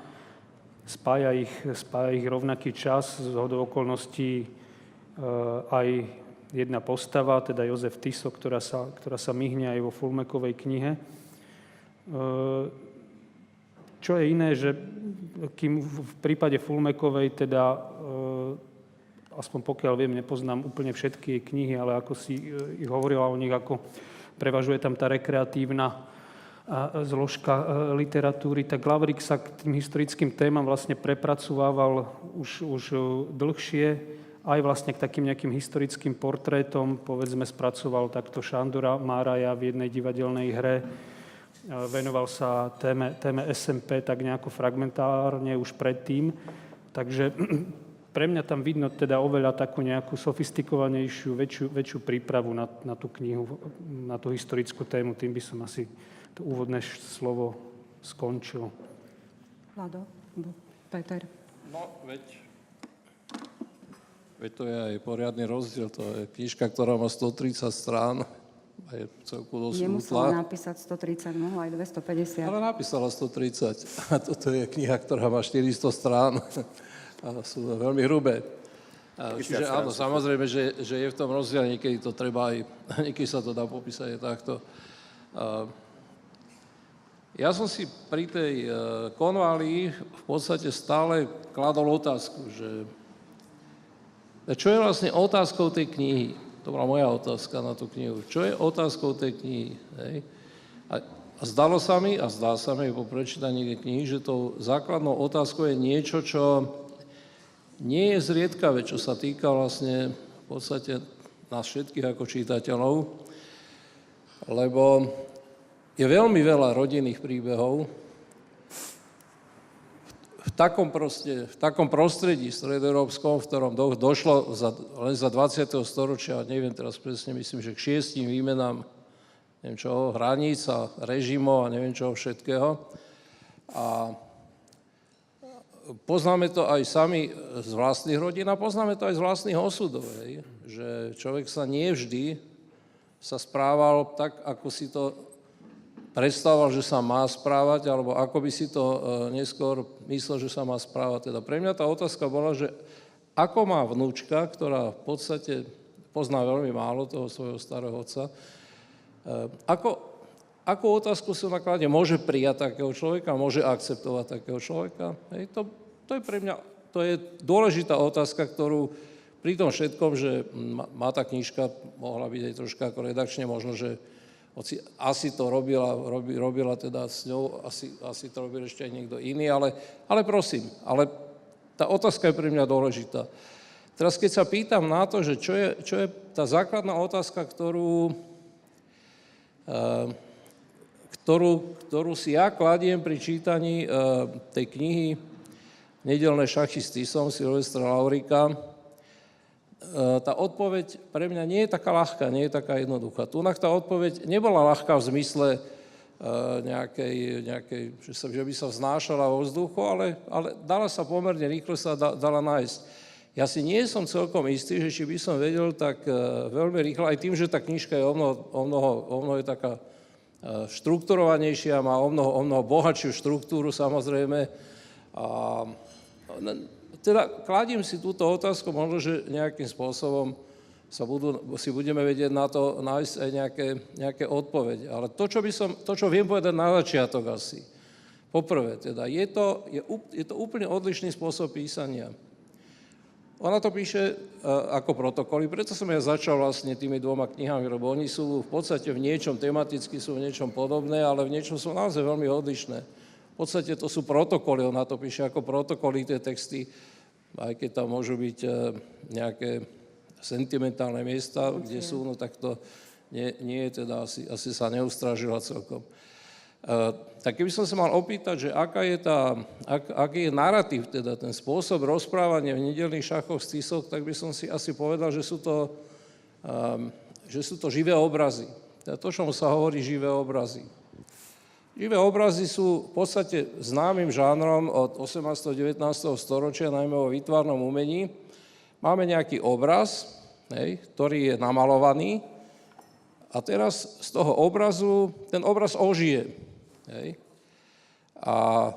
Spája ich, spája ich rovnaký čas, z hodou okolností aj jedna postava, teda Jozef Tiso, ktorá sa, ktorá sa myhne aj vo Fulmekovej knihe. Čo je iné, že kým v prípade Fulmekovej teda aspoň pokiaľ viem, nepoznám úplne všetky jej knihy, ale ako si e, hovorila o nich, ako prevažuje tam tá rekreatívna zložka e, literatúry, tak Lavrik sa k tým historickým témam vlastne prepracovával už, už e, dlhšie, aj vlastne k takým nejakým historickým portrétom, povedzme, spracoval takto Šandora Máraja v jednej divadelnej hre, venoval sa téme, téme SMP tak nejako fragmentárne už predtým, takže <clears throat> pre mňa tam vidno teda oveľa takú nejakú sofistikovanejšiu, väčšiu, väčšiu prípravu na, na tú knihu, na tú historickú tému. Tým by som asi to úvodné slovo skončil. Vlado, Peter. No, veď, veď to je aj poriadny rozdiel. To je knižka, ktorá má 130 strán a je celku dosť Nemusela napísať 130, mohla aj 250. Ale napísala 130. <laughs> A toto je kniha, ktorá má 400 strán <laughs> a sú veľmi hrubé. Čiže áno, samozrejme, že, že je v tom rozdiel, niekedy to treba aj, <laughs> niekedy sa to dá popísať aj takto. Ja som si pri tej e, konvalii v podstate stále kladol otázku, že čo je vlastne otázkou tej knihy? To bola moja otázka na tú knihu. Čo je otázkou tej knihy? Hej? A, a zdalo sa mi, a zdá sa mi po prečítaní tej knihy, že tou základnou otázkou je niečo, čo nie je zriedkavé, čo sa týka vlastne v podstate nás všetkých ako čítateľov, lebo je veľmi veľa rodinných príbehov v takom, proste, v takom prostredí stredoeurópskom, v ktorom do, došlo za, len za 20. storočia, neviem teraz presne, myslím, že k šiestim výmenám neviem čo, hraníc a režimov a neviem čoho všetkého. A poznáme to aj sami z vlastných rodín a poznáme to aj z vlastných osudov, hej? že človek sa nie vždy sa správal tak, ako si to predstavoval, že sa má správať, alebo ako by si to e, neskôr myslel, že sa má správať. Teda pre mňa tá otázka bola, že ako má vnúčka, ktorá v podstate pozná veľmi málo toho svojho starého otca, e, ako, Akú otázku sa nakladne môže prijať takého človeka, môže akceptovať takého človeka? Hej, to, to je pre mňa to je dôležitá otázka, ktorú pri tom všetkom, že má tá knižka, mohla byť aj troška ako redakčne, možno, že asi to robila, robi, robila teda s ňou, asi, asi to robil ešte aj niekto iný, ale, ale prosím, ale tá otázka je pre mňa dôležitá. Teraz keď sa pýtam na to, že čo je, čo je tá základná otázka, ktorú, uh, ktorú, ktorú si ja kladiem pri čítaní uh, tej knihy Nedelné šachy s Tisom Silvestra Laurika, tá odpoveď pre mňa nie je taká ľahká, nie je taká jednoduchá. Tunak tá odpoveď nebola ľahká v zmysle uh, nejakej, nejakej že, sa, že by sa vznášala vo vzduchu, ale, ale dala sa pomerne rýchlo sa da, dala nájsť. Ja si nie som celkom istý, že či by som vedel tak uh, veľmi rýchlo, aj tým, že tá knižka je o mnoho, o mnoho, o mnoho je taká štrukturovanejšia, má o mnoho, o mnoho bohatšiu štruktúru samozrejme. A, teda kladím si túto otázku, možno, že nejakým spôsobom sa budú, si budeme vedieť na to nájsť aj nejaké, nejaké odpovede. Ale to čo, by som, to, čo viem povedať na začiatok asi, poprvé, teda je to, je, je to úplne odlišný spôsob písania. Ona to píše uh, ako protokoly, preto som ja začal vlastne tými dvoma knihami, lebo oni sú v podstate v niečom tematicky, sú v niečom podobné, ale v niečom sú naozaj veľmi odlišné. V podstate to sú protokoly, ona to píše ako protokoly, tie texty, aj keď tam môžu byť uh, nejaké sentimentálne miesta, kde sú, no tak to nie, nie je teda, asi, asi sa neustražila celkom. Uh, tak keby som sa mal opýtať, že aká je tá, ak, aký je narratív, teda ten spôsob rozprávania v nedelných šachoch z Tisok, tak by som si asi povedal, že sú to, um, že sú to živé obrazy. Teda to, čomu sa hovorí živé obrazy. Živé obrazy sú v podstate známym žánrom od 18. a 19. storočia, najmä o výtvarnom umení. Máme nejaký obraz, hej, ktorý je namalovaný a teraz z toho obrazu, ten obraz ožije. Hej. A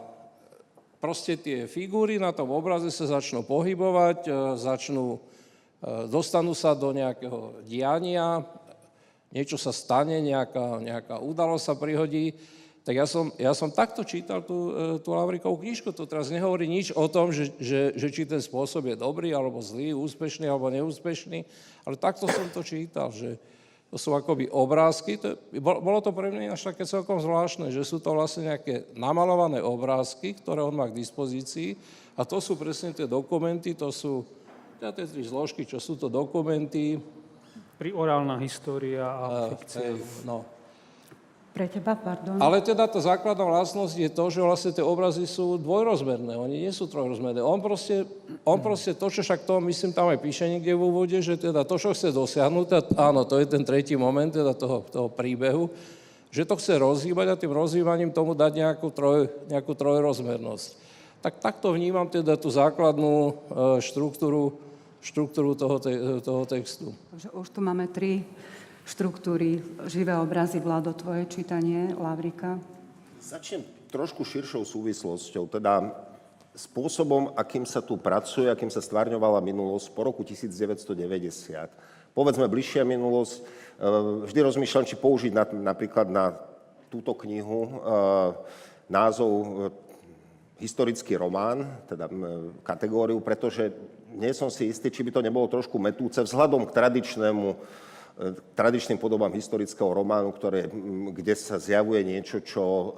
proste tie figúry na tom obraze sa začnú pohybovať, e, začnú, e, dostanú sa do nejakého diania, niečo sa stane, nejaká, nejaká udalosť sa prihodí. Tak ja som, ja som takto čítal tú, e, tú Lavrikovú knižku. To teraz nehovorí nič o tom, že, že, že či ten spôsob je dobrý, alebo zlý, úspešný, alebo neúspešný, ale takto som to čítal, že, to sú akoby obrázky. To, bolo to pre mňa také celkom zvláštne, že sú to vlastne nejaké namalované obrázky, ktoré on má k dispozícii a to sú presne tie dokumenty, to sú teda tie tri zložky, čo sú to dokumenty. Priorálna história a fikcia. no, pre teba, pardon. ale teda tá základná vlastnosť je to, že vlastne tie obrazy sú dvojrozmerné, oni nie sú trojrozmerné. On proste, on proste to, čo však to, myslím, tam aj píše niekde v úvode, že teda to, čo chce dosiahnuť, a áno, to je ten tretí moment teda toho, toho príbehu, že to chce rozhýbať a tým rozhýbaním tomu dať nejakú, troj, nejakú trojrozmernosť. Tak takto vnímam teda tú základnú e, štruktúru, štruktúru toho, te, toho textu. Takže už tu máme tri štruktúry, živé obrazy, Vlado, tvoje čítanie Lavrika? Začnem trošku širšou súvislosťou, teda spôsobom, akým sa tu pracuje, akým sa stvárňovala minulosť po roku 1990. Povedzme bližšia minulosť, e, vždy rozmýšľam, či použiť na, napríklad na túto knihu e, názov e, historický román, teda kategóriu, pretože nie som si istý, či by to nebolo trošku metúce vzhľadom k tradičnému tradičným podobám historického románu, ktoré, kde sa zjavuje niečo, čo e,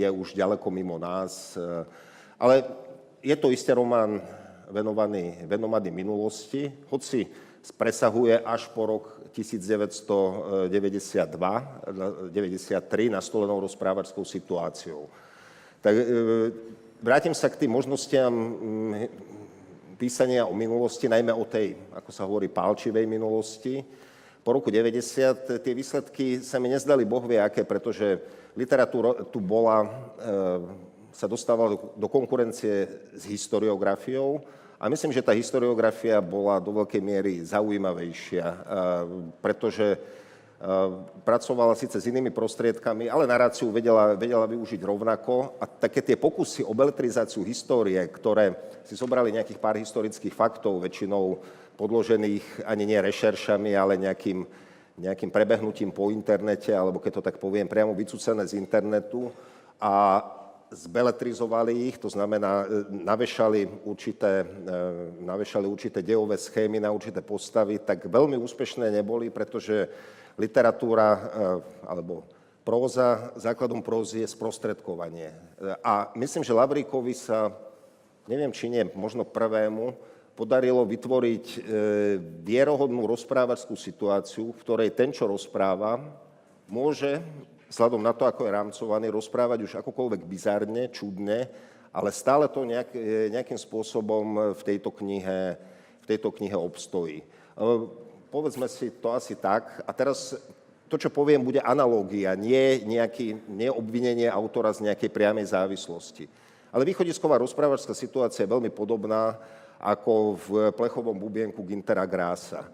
je už ďaleko mimo nás. E, ale je to isté román venovaný, venovaný minulosti, hoci presahuje až po rok 1992, 93 nastolenou rozprávačskou situáciou. Tak e, vrátim sa k tým možnostiam písania o minulosti, najmä o tej, ako sa hovorí, pálčivej minulosti po roku 90 tie výsledky sa mi nezdali bohvie aké, pretože literatúra tu bola, e, sa dostávala do konkurencie s historiografiou a myslím, že tá historiografia bola do veľkej miery zaujímavejšia, e, pretože e, pracovala síce s inými prostriedkami, ale naráciu vedela, vedela využiť rovnako a také tie pokusy o beletrizáciu histórie, ktoré si zobrali nejakých pár historických faktov, väčšinou podložených ani nie rešeršami, ale nejakým, nejakým prebehnutím po internete, alebo keď to tak poviem, priamo vycúcené z internetu a zbeletrizovali ich, to znamená, e, navešali určité, e, navešali určité dejové schémy na určité postavy, tak veľmi úspešné neboli, pretože literatúra e, alebo próza, základom prózy je sprostredkovanie. A myslím, že Lavríkovi sa, neviem, či nie, možno prvému, podarilo vytvoriť e, vierohodnú rozprávačskú situáciu, v ktorej ten, čo rozpráva, môže, vzhľadom na to, ako je rámcovaný, rozprávať už akokoľvek bizarne, čudne, ale stále to nejak, e, nejakým spôsobom v tejto knihe, v tejto knihe obstojí. E, povedzme si to asi tak. A teraz to, čo poviem, bude analógia, nie, nejaký, nie obvinenie autora z nejakej priamej závislosti. Ale východisková rozprávačská situácia je veľmi podobná ako v plechovom bubienku Gintera Grása.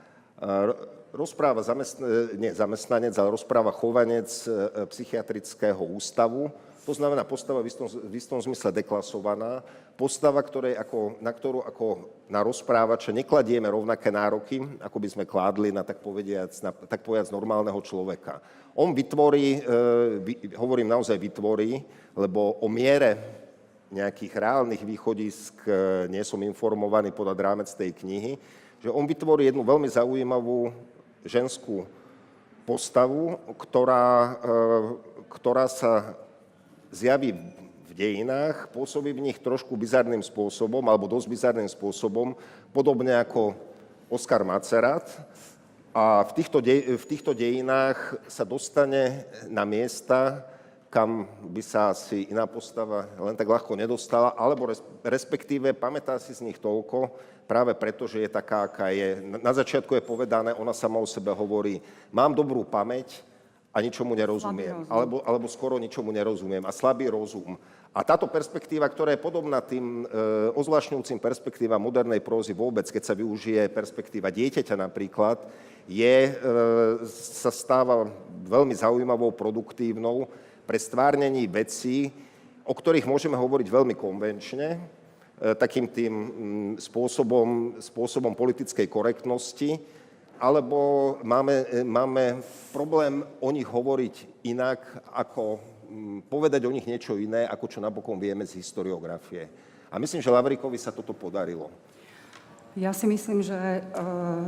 Rozpráva zamestn- nie zamestnanec, ale rozpráva chovanec e, psychiatrického ústavu, to znamená postava v istom, v istom zmysle deklasovaná, postava, ktorej ako, na ktorú ako na rozprávača nekladieme rovnaké nároky, ako by sme kládli na tak, povediac, na, tak povediac normálneho človeka. On vytvorí, e, vy, hovorím naozaj vytvorí, lebo o miere nejakých reálnych východisk, e, nie som informovaný podľa rámec tej knihy, že on vytvorí jednu veľmi zaujímavú ženskú postavu, ktorá, e, ktorá sa zjaví v dejinách, pôsobí v nich trošku bizarným spôsobom, alebo dosť bizarným spôsobom, podobne ako Oskar Macerat. A v týchto, dej, v týchto dejinách sa dostane na miesta, kam by sa asi iná postava len tak ľahko nedostala, alebo respektíve pamätá si z nich toľko, práve preto, že je taká, aká je. Na začiatku je povedané, ona sama o sebe hovorí, mám dobrú pamäť a ničomu nerozumiem, alebo, alebo skoro ničomu nerozumiem a slabý rozum. A táto perspektíva, ktorá je podobná tým e, ozvlášňujúcim perspektívam modernej prózy vôbec, keď sa využije perspektíva dieťaťa napríklad, je, e, sa stáva veľmi zaujímavou, produktívnou, pre stvárnení vecí, o ktorých môžeme hovoriť veľmi konvenčne, e, takým tým mm, spôsobom, spôsobom politickej korektnosti, alebo máme, e, máme problém o nich hovoriť inak, ako mm, povedať o nich niečo iné, ako čo napokon vieme z historiografie. A myslím, že Lavrikovi sa toto podarilo. Ja si myslím, že uh,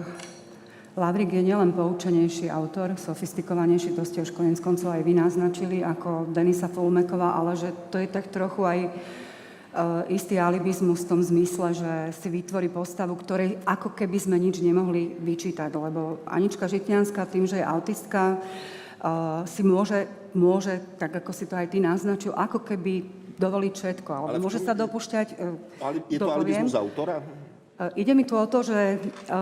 Lavrik je nielen poučenejší autor, sofistikovanejší, to ste už konec koncov aj vy naznačili, ako Denisa Fulmeková, ale že to je tak trochu aj uh, istý alibizmus v tom zmysle, že si vytvorí postavu, ktorej ako keby sme nič nemohli vyčítať, lebo Anička Žitňanská tým, že je autistka, uh, si môže, môže, tak ako si to aj ty naznačil, ako keby dovoliť všetko, ale, Ale môže sa dopušťať... Ale je to dopoviem. alibizmus autora? E, Ide mi tu o to, že e, e,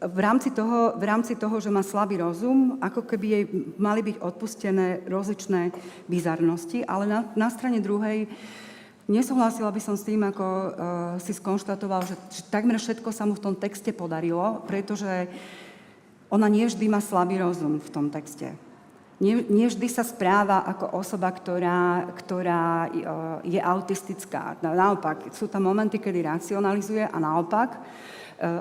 v rámci, toho, v rámci toho, že má slabý rozum, ako keby jej mali byť odpustené rozličné bizarnosti, ale na, na strane druhej nesúhlasila by som s tým, ako si skonštatoval, že, že takmer všetko sa mu v tom texte podarilo, pretože ona nie vždy má slabý rozum v tom texte. Nie, nie vždy sa správa ako osoba, ktorá, ktorá e, je autistická. Na- Naopak, sú tam momenty, kedy racionalizuje a naopak, e,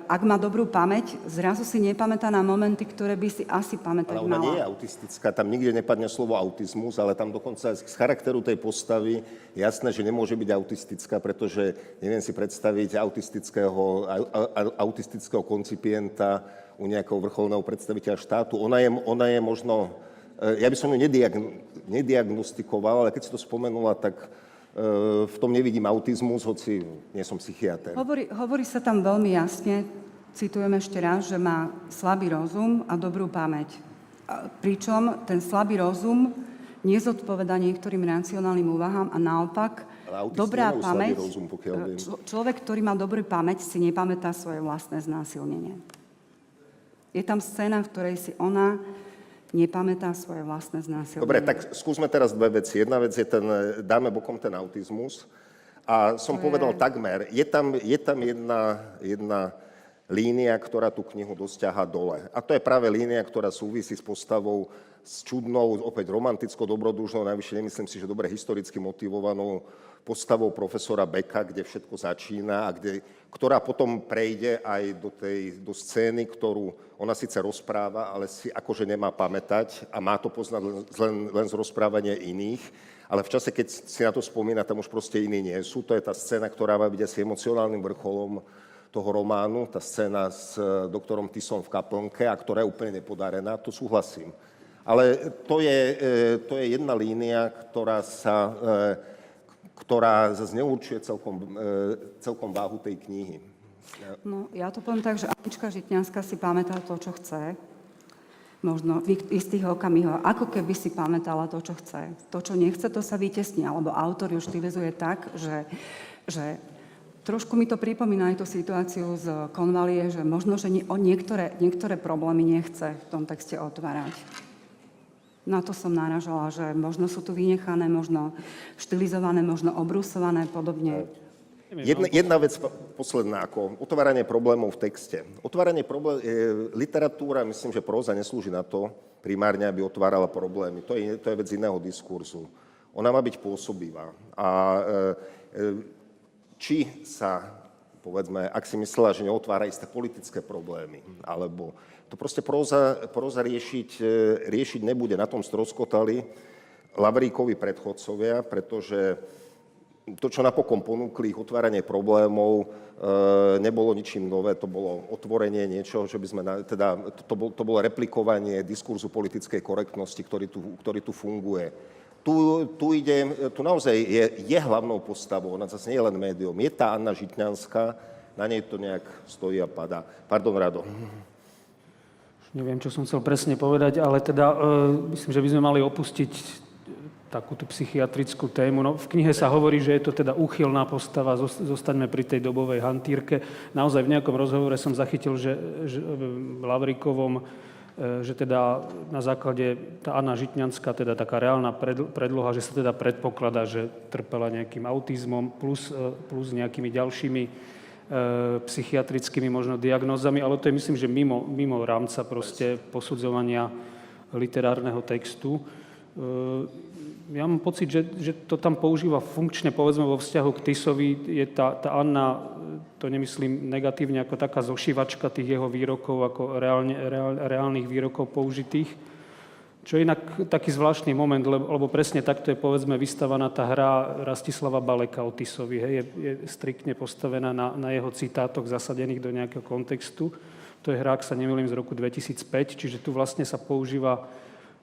ak má dobrú pamäť, zrazu si nepamätá na momenty, ktoré by si asi pamätať Ale ona nie je mala. autistická, tam nikde nepadne slovo autizmus, ale tam dokonca z charakteru tej postavy jasné, že nemôže byť autistická, pretože neviem si predstaviť autistického, au- au- autistického koncipienta u nejakého vrcholného predstaviteľa štátu. Ona je, ona je možno, ja by som ju nediagn, nediagnostikoval, ale keď si to spomenula, tak e, v tom nevidím autizmus, hoci nie som psychiatr. Hovorí, hovorí sa tam veľmi jasne, citujem ešte raz, že má slabý rozum a dobrú pamäť. Pričom ten slabý rozum nezodpoveda niektorým racionálnym úvahám a naopak dobrá pamäť, rozum, e, člo- človek, ktorý má dobrú pamäť, si nepamätá svoje vlastné znásilnenie. Je tam scéna, v ktorej si ona nepamätá svoje vlastné znásilnenie. Dobre, tak skúsme teraz dve veci. Jedna vec je ten, dáme bokom ten autizmus. A som To je- povedal takmer, je tam, je tam jedna, jedna línia, ktorá tú knihu dosť ťahá dole. A to je práve línia, ktorá súvisí s postavou s čudnou, opäť romanticko dobrodružnou, najvyššie nemyslím si, že dobre historicky motivovanou postavou profesora Beka, kde všetko začína a kde, ktorá potom prejde aj do, tej, do scény, ktorú ona síce rozpráva, ale si akože nemá pamätať a má to poznať len, len, len z rozprávania iných. Ale v čase, keď si na to spomína, tam už proste iní nie sú. To je tá scéna, ktorá má byť asi emocionálnym vrcholom toho románu, tá scéna s e, doktorom Tisom v kaplnke, a ktorá je úplne nepodarená, to súhlasím. Ale to je, e, to je jedna línia, ktorá sa, e, ktorá zase celkom, celkom váhu tej knihy. No, ja to poviem tak, že Anička Žitňanská si pamätá to, čo chce. Možno v istých okamihoch, ako keby si pamätala to, čo chce. To, čo nechce, to sa vytesní. Alebo autor ju štilizuje tak, že, že trošku mi to pripomína aj tú situáciu z konvalie, že možno, že nie, o niektoré, niektoré problémy nechce v tom texte otvárať. Na to som náražala, že možno sú tu vynechané, možno štilizované, možno obrusované, podobne. Jedna, jedna vec po- posledná, ako otváranie problémov v texte. Otváranie problém, e, literatúra, myslím, že próza neslúži na to primárne, aby otvárala problémy. To je, to je vec iného diskurzu. Ona má byť pôsobivá. A e, e, či sa, povedzme, ak si myslela, že neotvára isté politické problémy, alebo to proste próza, próza riešiť, e, riešiť nebude. Na tom stroskotali Lavríkovi predchodcovia, pretože to, čo napokon ponúkli, ich otváranie problémov, e, nebolo ničím nové, to bolo otvorenie niečoho, čo by sme, na, teda, to, bol, to bolo replikovanie diskurzu politickej korektnosti, ktorý tu, ktorý tu funguje. Tu, tu, ide, tu naozaj je, je hlavnou postavou, ona zase nie je len médium, je tá Anna Žitňanská, na nej to nejak stojí a padá. Pardon, Rado. Neviem, čo som chcel presne povedať, ale teda e, myslím, že by sme mali opustiť takúto psychiatrickú tému. No, v knihe sa hovorí, že je to teda úchylná postava, zos- zostaňme pri tej dobovej hantírke. Naozaj v nejakom rozhovore som zachytil, že, že v Lavrikovom, e, že teda na základe tá Anna Žitňanská, teda taká reálna pred- predloha, že sa teda predpokladá, že trpela nejakým autizmom plus, e, plus nejakými ďalšími e, psychiatrickými možno diagnózami, ale to je myslím, že mimo, mimo rámca proste posudzovania literárneho textu. Ja mám pocit, že, že to tam používa funkčne, povedzme vo vzťahu k Tisovi, je tá, tá Anna, to nemyslím negatívne, ako taká zošívačka tých jeho výrokov, ako reálne, reál, reálnych výrokov použitých. Čo je inak taký zvláštny moment, lebo, lebo presne takto je povedzme vystavaná tá hra Rastislava Baleka o Tisovi. Hej, je, je striktne postavená na, na jeho citátoch zasadených do nejakého kontextu. To je hra, ak sa nemýlim, z roku 2005, čiže tu vlastne sa používa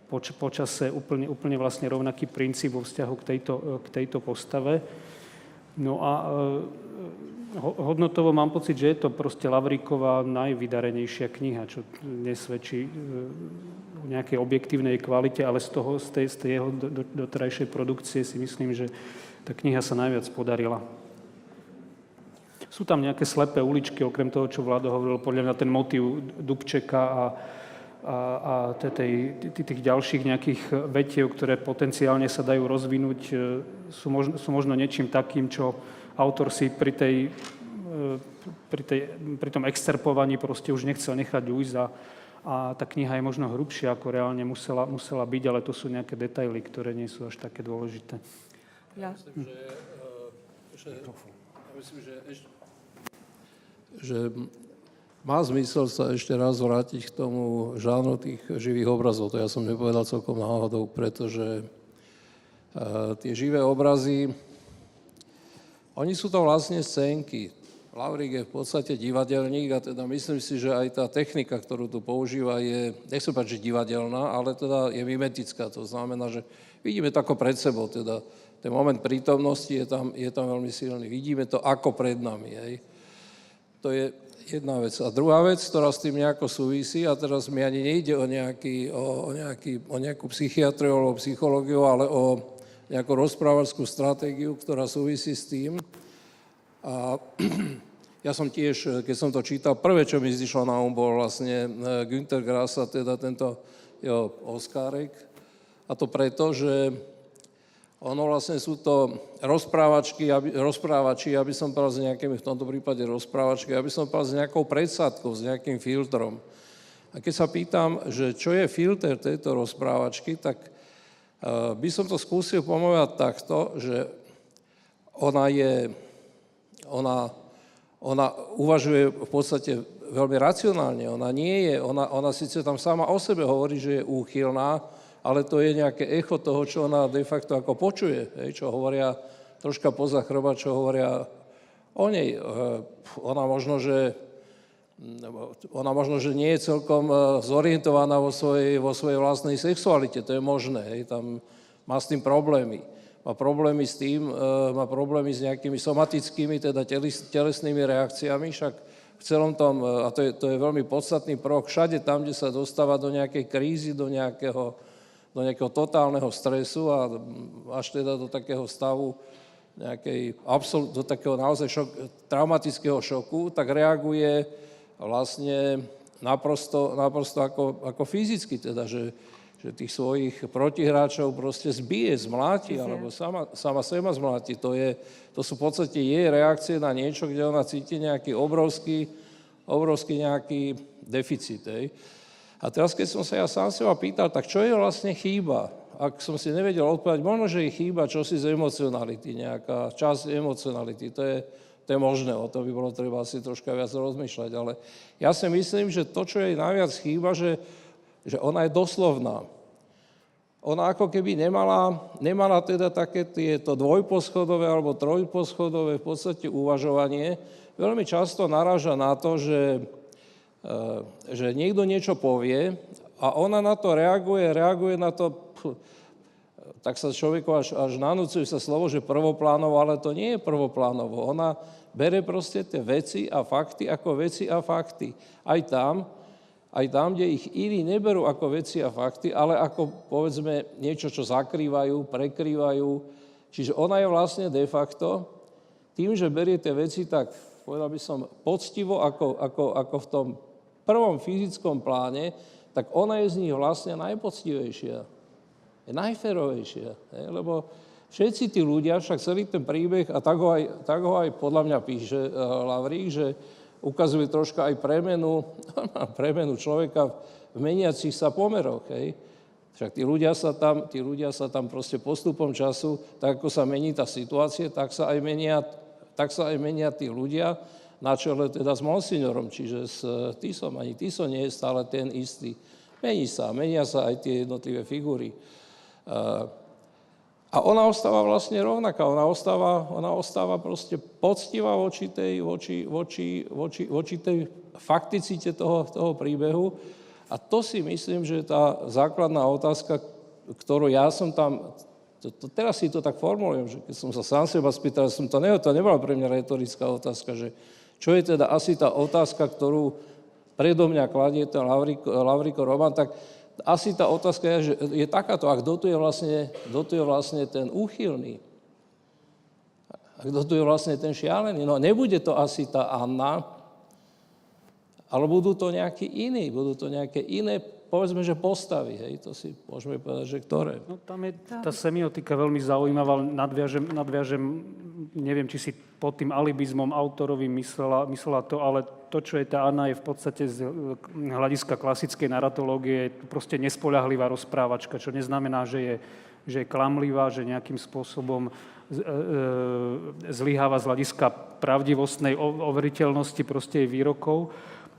poč, počase úplne, úplne vlastne rovnaký princíp vo vzťahu k tejto, k tejto postave. No a e, hodnotovo mám pocit, že je to proste Lavríková najvydarenejšia kniha, čo nesvedčí e, o nejakej objektívnej kvalite, ale z toho, z tej, z tej jeho doterajšej produkcie si myslím, že tá kniha sa najviac podarila. Sú tam nejaké slepé uličky, okrem toho, čo Vlado hovoril, podľa mňa ten motív Dubčeka a, a, a tej, tých ďalších nejakých vetiev, ktoré potenciálne sa dajú rozvinúť, e, sú možno, sú možno niečím takým, čo autor si pri, tej, e, pri, tej, pri tom excerpovaní proste už nechcel nechať ujsť a, a tá kniha je možno hrubšia, ako reálne musela, musela byť, ale to sú nejaké detaily, ktoré nie sú až také dôležité. Ja. Myslím, že, e, že, ja myslím, že, že má zmysel sa ešte raz vrátiť k tomu žánru tých živých obrazov. To ja som nepovedal celkom náhodou, pretože uh, tie živé obrazy, oni sú to vlastne scénky. Lavrík je v podstate divadelník a teda myslím si, že aj tá technika, ktorú tu používa, je, nechcem povedať, že divadelná, ale teda je mimetická. To znamená, že vidíme to ako pred sebou, teda ten moment prítomnosti je tam, je tam veľmi silný. Vidíme to ako pred nami. Hej. To je jedna vec. A druhá vec, ktorá s tým nejako súvisí, a teraz mi ani nejde o, nejaký, o, o, nejaký, o nejakú psychiatriu alebo psychológiu, ale o nejakú rozprávačskú stratégiu, ktorá súvisí s tým. A <clears throat> ja som tiež, keď som to čítal, prvé, čo mi zišlo na um, bol vlastne e, Günther Grass a teda tento jo, Oskárek. A to preto, že ono vlastne sú to rozprávačky, aby, rozprávači, aby som povedal s nejakými, v tomto prípade rozprávačky, aby som povedal s nejakou predsadkou, s nejakým filtrom. A keď sa pýtam, že čo je filter tejto rozprávačky, tak uh, by som to skúsil pomovať takto, že ona je, ona, ona uvažuje v podstate veľmi racionálne. Ona nie je, ona, ona síce tam sama o sebe hovorí, že je úchylná, ale to je nejaké echo toho, čo ona de facto ako počuje, hej, čo hovoria troška poza chrba, čo hovoria o nej. Eh, ona možno, že ona možno, že nie je celkom eh, zorientovaná vo svojej, vo svojej vlastnej sexualite, to je možné, hej, tam má s tým problémy. Má problémy s tým, eh, má problémy s nejakými somatickými, teda telesnými reakciami, však v celom tom, a to je, to je veľmi podstatný prvok, všade tam, kde sa dostáva do nejakej krízy, do nejakého do nejakého totálneho stresu a až teda do takého stavu nejakej absol- do takého naozaj šok, traumatického šoku, tak reaguje vlastne naprosto, naprosto ako, ako fyzicky, teda, že, že tých svojich protihráčov proste zbije, zmláti, alebo sama, sama seba zmláti. To, je, to sú v podstate jej reakcie na niečo, kde ona cíti nejaký obrovský, obrovský nejaký deficit. Hej. A teraz, keď som sa ja sám seba pýtal, tak čo je vlastne chýba? Ak som si nevedel odpovedať, možno, že je chýba čosi z emocionality, nejaká časť emocionality. To je, to je možné, o to by bolo treba asi troška viac rozmýšľať. Ale ja si myslím, že to, čo jej najviac chýba, že, že ona je doslovná. Ona ako keby nemala, nemala teda také tieto dvojposchodové alebo trojposchodové v podstate uvažovanie. Veľmi často naráža na to, že že niekto niečo povie a ona na to reaguje, reaguje na to, tak sa človeku až, až nanúcuje sa slovo, že prvoplánovo, ale to nie je prvoplánovo. Ona bere proste tie veci a fakty ako veci a fakty. Aj tam, aj tam, kde ich iní neberú ako veci a fakty, ale ako povedzme niečo, čo zakrývajú, prekrývajú. Čiže ona je vlastne de facto tým, že berie tie veci tak, povedal by som, poctivo ako, ako, ako v tom prvom fyzickom pláne, tak ona je z nich vlastne najpoctivejšia. Je najferovejšia. Je? Lebo všetci tí ľudia, však celý ten príbeh, a tak ho aj, tak ho aj podľa mňa píše uh, Lavrík, že ukazuje troška aj premenu, <laughs> premenu človeka v meniacich sa pomeroch. Hej? Však tí ľudia sa tam, tí ľudia sa tam proste postupom času, tak ako sa mení tá situácia, tak sa aj menia, tak sa aj menia tí ľudia, na čele teda s Monsignorom, čiže s Tisom. Ani Tiso nie je stále ten istý. Mení sa, menia sa aj tie jednotlivé figúry. A ona ostáva vlastne rovnaká, ona ostáva, ona ostáva proste poctivá voči, tej, voči, voči, voči, voči tej fakticite toho, toho príbehu. A to si myslím, že je tá základná otázka, ktorú ja som tam, to, to, teraz si to tak formulujem, že keď som sa sám seba spýtal, som to, ne, to nebola pre mňa retorická otázka, že čo je teda asi tá otázka, ktorú predo mňa kladie ten Lavriko, Lavriko Roman, tak asi tá otázka je, že je takáto, a kto tu je vlastne, kto tu je vlastne ten úchylný? A kto tu je vlastne ten šialený? No nebude to asi tá Anna, ale budú to nejakí iní, budú to nejaké iné, povedzme, že postavy, hej, to si môžeme povedať, že ktoré. No tam je tá semiotika veľmi zaujímavá, nadviažem, nadviažem neviem, či si pod tým alibizmom autorovým myslela, myslela to, ale to, čo je tá Anna, je v podstate z hľadiska klasickej naratológie proste nespoľahlivá rozprávačka, čo neznamená, že je, že je klamlivá, že nejakým spôsobom e, e, zlyháva z hľadiska pravdivostnej overiteľnosti proste jej výrokov,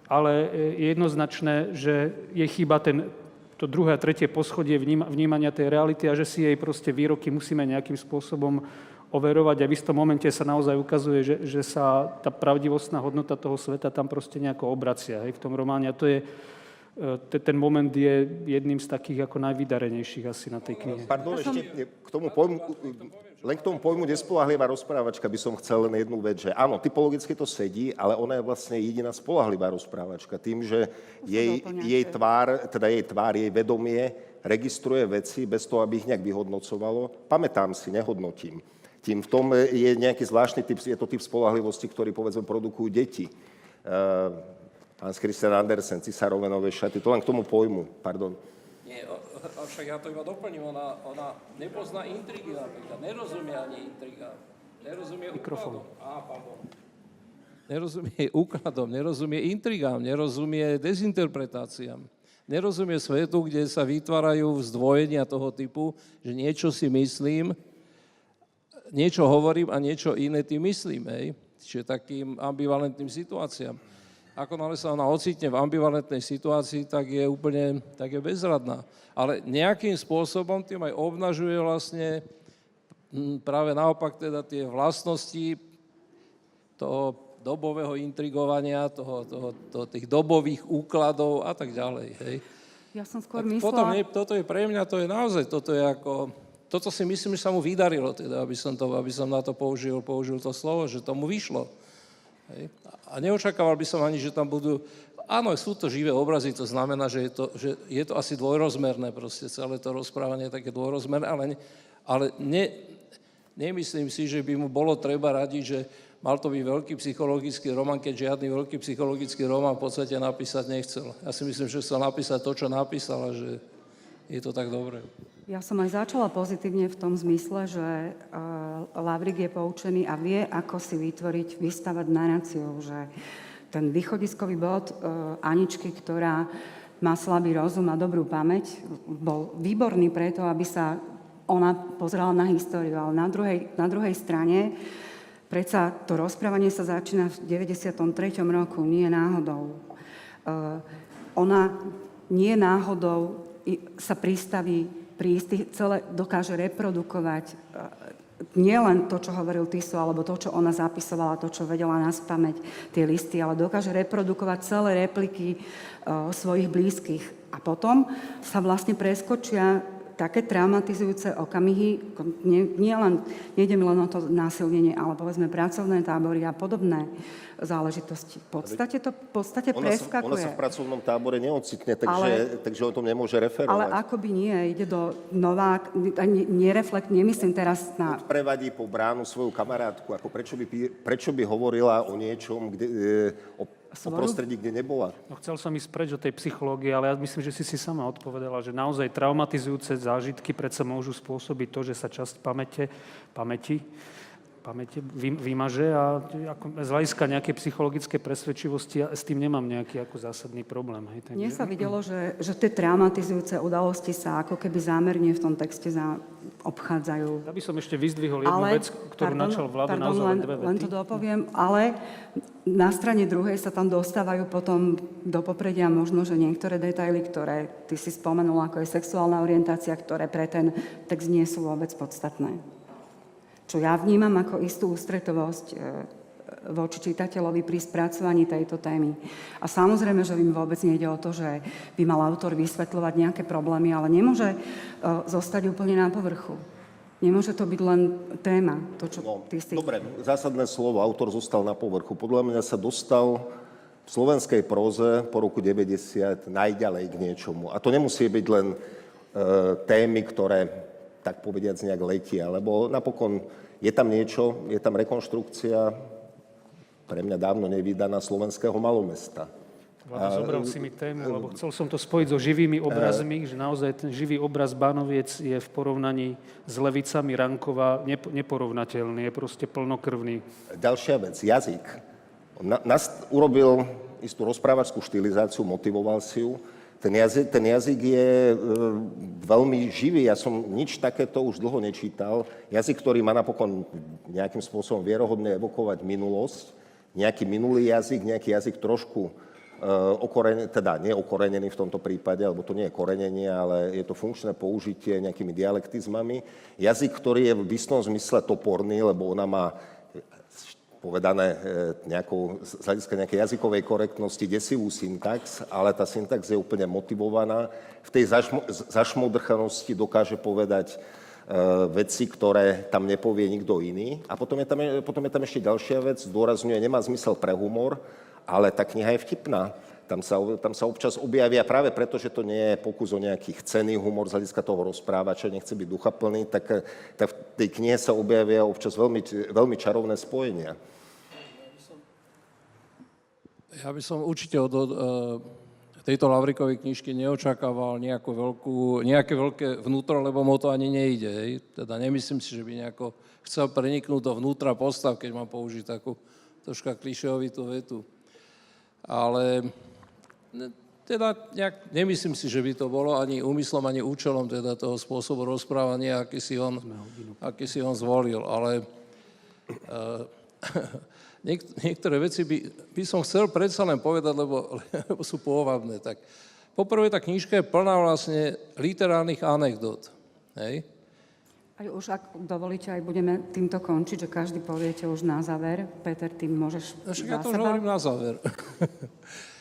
ale je jednoznačné, že je chyba ten, to druhé a tretie poschodie vnímania tej reality a že si jej proste výroky musíme nejakým spôsobom overovať a v istom momente sa naozaj ukazuje, že, že sa tá pravdivostná hodnota toho sveta tam proste nejako obracia hej, v tom románe. A to je, e, ten moment je jedným z takých ako najvydarenejších asi na tej knihe. Pardon, ešte k tomu pojmu, len k tomu pojmu nespolahlivá rozprávačka by som chcel len jednu vec, že áno, typologicky to sedí, ale ona je vlastne jediná spolahlivá rozprávačka. Tým, že jej, jej tvár, teda jej tvár, jej vedomie registruje veci bez toho, aby ich nejak vyhodnocovalo. Pamätám si, nehodnotím. Tým v tom je nejaký zvláštny typ, je to typ spolahlivosti, ktorý povedzme produkujú deti. Hans Christian Andersen, Cisárove nové šaty, to len k tomu pojmu, pardon. Nie, avšak ja to iba doplním, ona, ona nepozná intrigy napríklad, nerozumie ani intrigám, nerozumie Mikrofón. Á, pardon. Nerozumie úkladom, nerozumie intrigám, nerozumie dezinterpretáciám. Nerozumie svetu, kde sa vytvárajú zdvojenia toho typu, že niečo si myslím, niečo hovorím a niečo iné tým myslím, hej. Čiže takým ambivalentným situáciám. Ako náhle sa ona ocitne v ambivalentnej situácii, tak je úplne tak je bezradná. Ale nejakým spôsobom tým aj obnažuje vlastne hm, práve naopak teda tie vlastnosti toho dobového intrigovania, toho, toho, toho, tých dobových úkladov a tak ďalej. Hej. Ja som skôr tak myslela... Potom je, toto je pre mňa, to je naozaj, toto je ako, toto si myslím, že sa mu vydarilo, teda, aby, som to, aby som na to použil, použil to slovo, že tomu vyšlo. Hej. A neočakával by som ani, že tam budú... Áno, sú to živé obrazy, to znamená, že je to, že je to asi dvojrozmerné, proste celé to rozprávanie je také dvojrozmerné, ale, ale ne, nemyslím si, že by mu bolo treba radiť, že mal to byť veľký psychologický román, keď žiadny veľký psychologický román v podstate napísať nechcel. Ja si myslím, že chcel napísať to, čo napísal a že je to tak dobré. Ja som aj začala pozitívne v tom zmysle, že uh, Lavrik je poučený a vie, ako si vytvoriť, vystavať naráciu, že ten východiskový bod uh, Aničky, ktorá má slabý rozum a dobrú pamäť, bol výborný preto, aby sa ona pozerala na históriu, ale na druhej, na druhej strane predsa to rozprávanie sa začína v 93. roku, nie náhodou. Uh, ona nie náhodou sa pristaví prísť, celé dokáže reprodukovať e, nie len to, čo hovoril Tiso, alebo to, čo ona zapisovala, to, čo vedela nás pamäť, tie listy, ale dokáže reprodukovať celé repliky uh, svojich blízkych. A potom sa vlastne preskočia také traumatizujúce okamihy, nie, nie len, nejde mi len o to násilnenie, ale povedzme pracovné tábory a podobné záležitosti. V podstate to v podstate ona preskakuje. Sa, ona sa v pracovnom tábore neocitne, takže, ale, takže o tom nemôže referovať. Ale akoby nie, ide do nová, nereflekt, nemyslím teraz na... Prevadí po bránu svoju kamarátku, ako prečo by, prečo by hovorila o niečom, kde, e, o svoju... o prostredí, kde nebola. No, chcel som ísť preč od tej psychológie, ale ja myslím, že si si sama odpovedala, že naozaj traumatizujúce zážitky predsa môžu spôsobiť to, že sa časť pamäte, pamäti pamäte vy, vymaže a ako, z hľadiska nejakej psychologické presvedčivosti ja s tým nemám nejaký ako zásadný problém. Hej, takže... Mne sa videlo, že, že tie traumatizujúce udalosti sa ako keby zámerne v tom texte za, obchádzajú. Ja by som ešte vyzdvihol jednu Ale, vec, ktorú pardon, načal vláda pardon, naozaj len, len dve len vety. to dopoviem, ale na strane druhej sa tam dostávajú potom do popredia možno, že niektoré detaily, ktoré ty si spomenul, ako je sexuálna orientácia, ktoré pre ten text nie sú vôbec podstatné. Čo ja vnímam ako istú ústretovosť e, voči čitateľovi pri spracovaní tejto témy. A samozrejme, že im vôbec nejde o to, že by mal autor vysvetľovať nejaké problémy, ale nemôže e, zostať úplne na povrchu. Nemôže to byť len téma, to, čo No, ty si... dobre, zásadné slovo, autor zostal na povrchu. Podľa mňa sa dostal v slovenskej próze po roku 90 najďalej k niečomu. A to nemusí byť len e, témy, ktoré tak povediac nejak letia, lebo napokon je tam niečo, je tam rekonštrukcia pre mňa dávno nevydaná slovenského malomesta. Vlado, zobral si mi tému, lebo chcel som to spojiť so živými obrazmi, že naozaj ten živý obraz Bánoviec je v porovnaní s Levicami Rankova nepo- neporovnateľný, je proste plnokrvný. Ďalšia vec, jazyk. On na, nas, urobil istú rozprávačskú štilizáciu, motivoval si ju. Ten jazyk, ten jazyk je e, veľmi živý, ja som nič takéto už dlho nečítal. Jazyk, ktorý má napokon nejakým spôsobom vierohodne evokovať minulosť, nejaký minulý jazyk, nejaký jazyk trošku e, okorenený, teda neokorenený v tomto prípade, lebo to nie je korenenie, ale je to funkčné použitie nejakými dialektizmami. Jazyk, ktorý je v istom zmysle toporný, lebo ona má povedané e, nejakou, z hľadiska nejakej jazykovej korektnosti desivú syntax, ale tá syntax je úplne motivovaná. V tej zašmo, zašmodrchanosti dokáže povedať e, veci, ktoré tam nepovie nikto iný. A potom je, tam, potom je tam ešte ďalšia vec, zdôrazňuje, nemá zmysel pre humor, ale tá kniha je vtipná. Tam sa, tam sa občas objavia práve preto, že to nie je pokus o nejaký chcený humor z hľadiska toho rozprávača, nechce byť duchaplný, tak, tak v tej knihe sa objavia občas veľmi, veľmi čarovné spojenia. Ja by som určite od, od e, tejto Lavrikovej knižky neočakával nejakú veľkú, nejaké veľké vnútro, lebo mu to ani nejde. Hej. Teda nemyslím si, že by nejako chcel preniknúť do vnútra postav, keď mám použiť takú troška klišeovitú vetu. Ale teda nejak, nemyslím si, že by to bolo ani úmyslom, ani účelom teda toho spôsobu rozprávania, aký si on, aký si on zvolil. Ale <laughs> Niek- niektoré veci by, by som chcel predsa len povedať, lebo, <laughs> lebo sú pôvabné. Tak poprvé, tá knižka je plná vlastne literárnych anekdot. Hej? Aj už, ak dovolíte, aj budeme týmto končiť, že každý poviete už na záver. Peter, ty môžeš No však ja to už hovorím na záver. <laughs>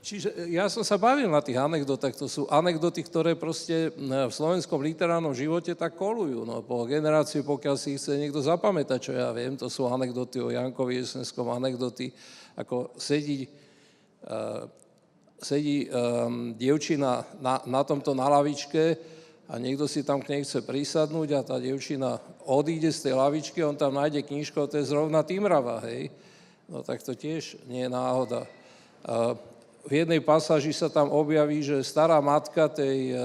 Čiže ja som sa bavil na tých anekdotách. To sú anekdoty, ktoré proste v slovenskom literárnom živote tak kolujú. No, po generáciu, pokiaľ si chce niekto zapamätať, čo ja viem, to sú anekdoty o Jankovi Jesenskom, anekdoty, ako sedí, uh, sedí um, dievčina na, na tomto na lavičke a niekto si tam k nej chce prísadnúť a tá dievčina odíde z tej lavičky, on tam nájde knižku, to je zrovna Timrava, hej. No tak to tiež nie je náhoda. Uh, v jednej pasáži sa tam objaví, že stará matka tej, e,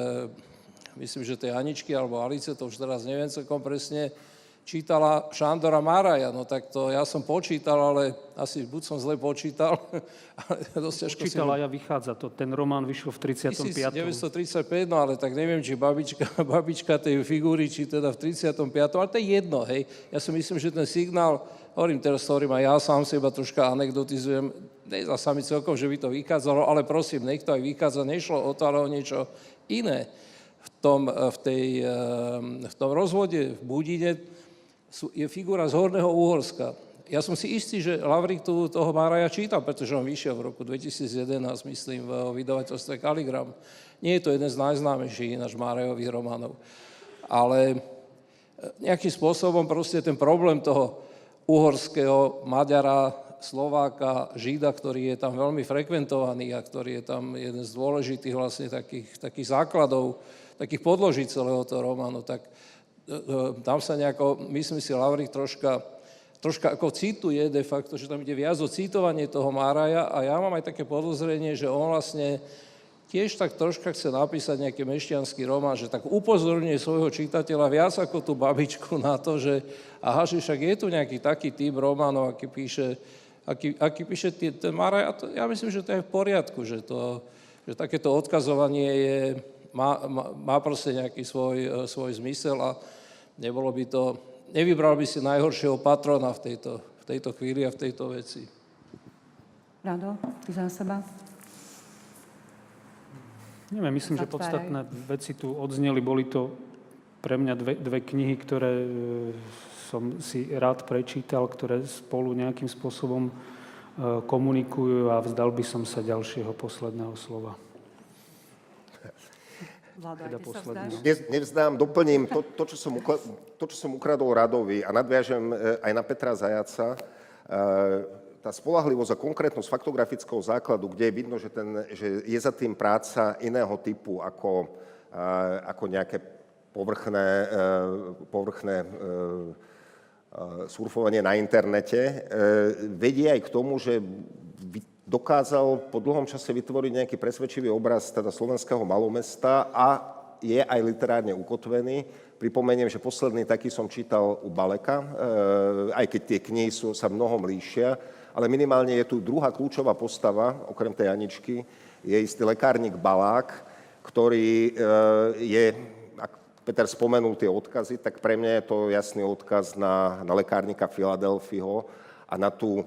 myslím, že tej Aničky alebo Alice, to už teraz neviem celkom presne, čítala Šandora Maraja, no tak to ja som počítal, ale asi buď som zle počítal, <laughs> ale dosť ťažko si... A ja vychádza to. Ten román vyšiel v 35. 1935, no ale tak neviem, či babička, <laughs> babička tej figúry, či teda v 35. Ale to je jedno, hej. Ja si myslím, že ten signál, hovorím teraz, hovorím aj ja sám seba troška anekdotizujem, nezdá sa mi celkom, že by to vychádzalo, ale prosím, nech to aj vychádza, nešlo o to, ale o niečo iné. V tom, v tej, v tom rozvode v Budine je figúra z Horného Úhorska. Ja som si istý, že Lavrik tu, toho Máraja čítal, pretože on vyšiel v roku 2011, myslím, v vydavateľstve Kaligram. Nie je to jeden z najznámejších ináč Márajových románov. Ale nejakým spôsobom proste ten problém toho uhorského Maďara, Slováka, Žida, ktorý je tam veľmi frekventovaný a ktorý je tam jeden z dôležitých vlastne takých, takých základov, takých podloží celého toho románu, tak tam sa nejako, myslím si, Lavrik troška, troška ako cituje de facto, že tam ide viac o citovanie toho Máraja a ja mám aj také podozrenie, že on vlastne tiež tak troška chce napísať nejaký mešťanský román, že tak upozorňuje svojho čitateľa viac ako tú babičku na to, že aha, že však je tu nejaký taký typ románov, aký píše, aký, aký píše ten Maraj. A to, ja myslím, že to je v poriadku, že, to, že takéto odkazovanie je, má, má, má proste nejaký svoj, e, svoj zmysel a nebolo by to, nevybral by si najhoršieho patrona v tejto, v tejto chvíli a v tejto veci. Rado, ty za seba? Neviem, myslím, že Zatváraj. podstatné veci tu odzneli. Boli to pre mňa dve, dve knihy, ktoré e, som si rád prečítal, ktoré spolu nejakým spôsobom e, komunikujú a vzdal by som sa ďalšieho posledného slova. Vlado, Teda? Dnes, nevzdám, doplním to, to, čo som ukla, to, čo som ukradol Radovi a nadviažem e, aj na Petra Zajaca. E, Tá spolahlivosť a konkrétnosť faktografického základu, kde je vidno, že, ten, že je za tým práca iného typu ako, e, ako nejaké povrchné, povrchné surfovanie na internete, vedie aj k tomu, že dokázal po dlhom čase vytvoriť nejaký presvedčivý obraz teda slovenského malomesta a je aj literárne ukotvený. Pripomeniem, že posledný taký som čítal u Baleka, e, aj keď tie knihy sú, sa mnohom líšia, ale minimálne je tu druhá kľúčová postava, okrem tej Aničky, je istý lekárnik Balák, ktorý e, je, ak Peter spomenul tie odkazy, tak pre mňa je to jasný odkaz na, na lekárnika Filadelfiho a na tú,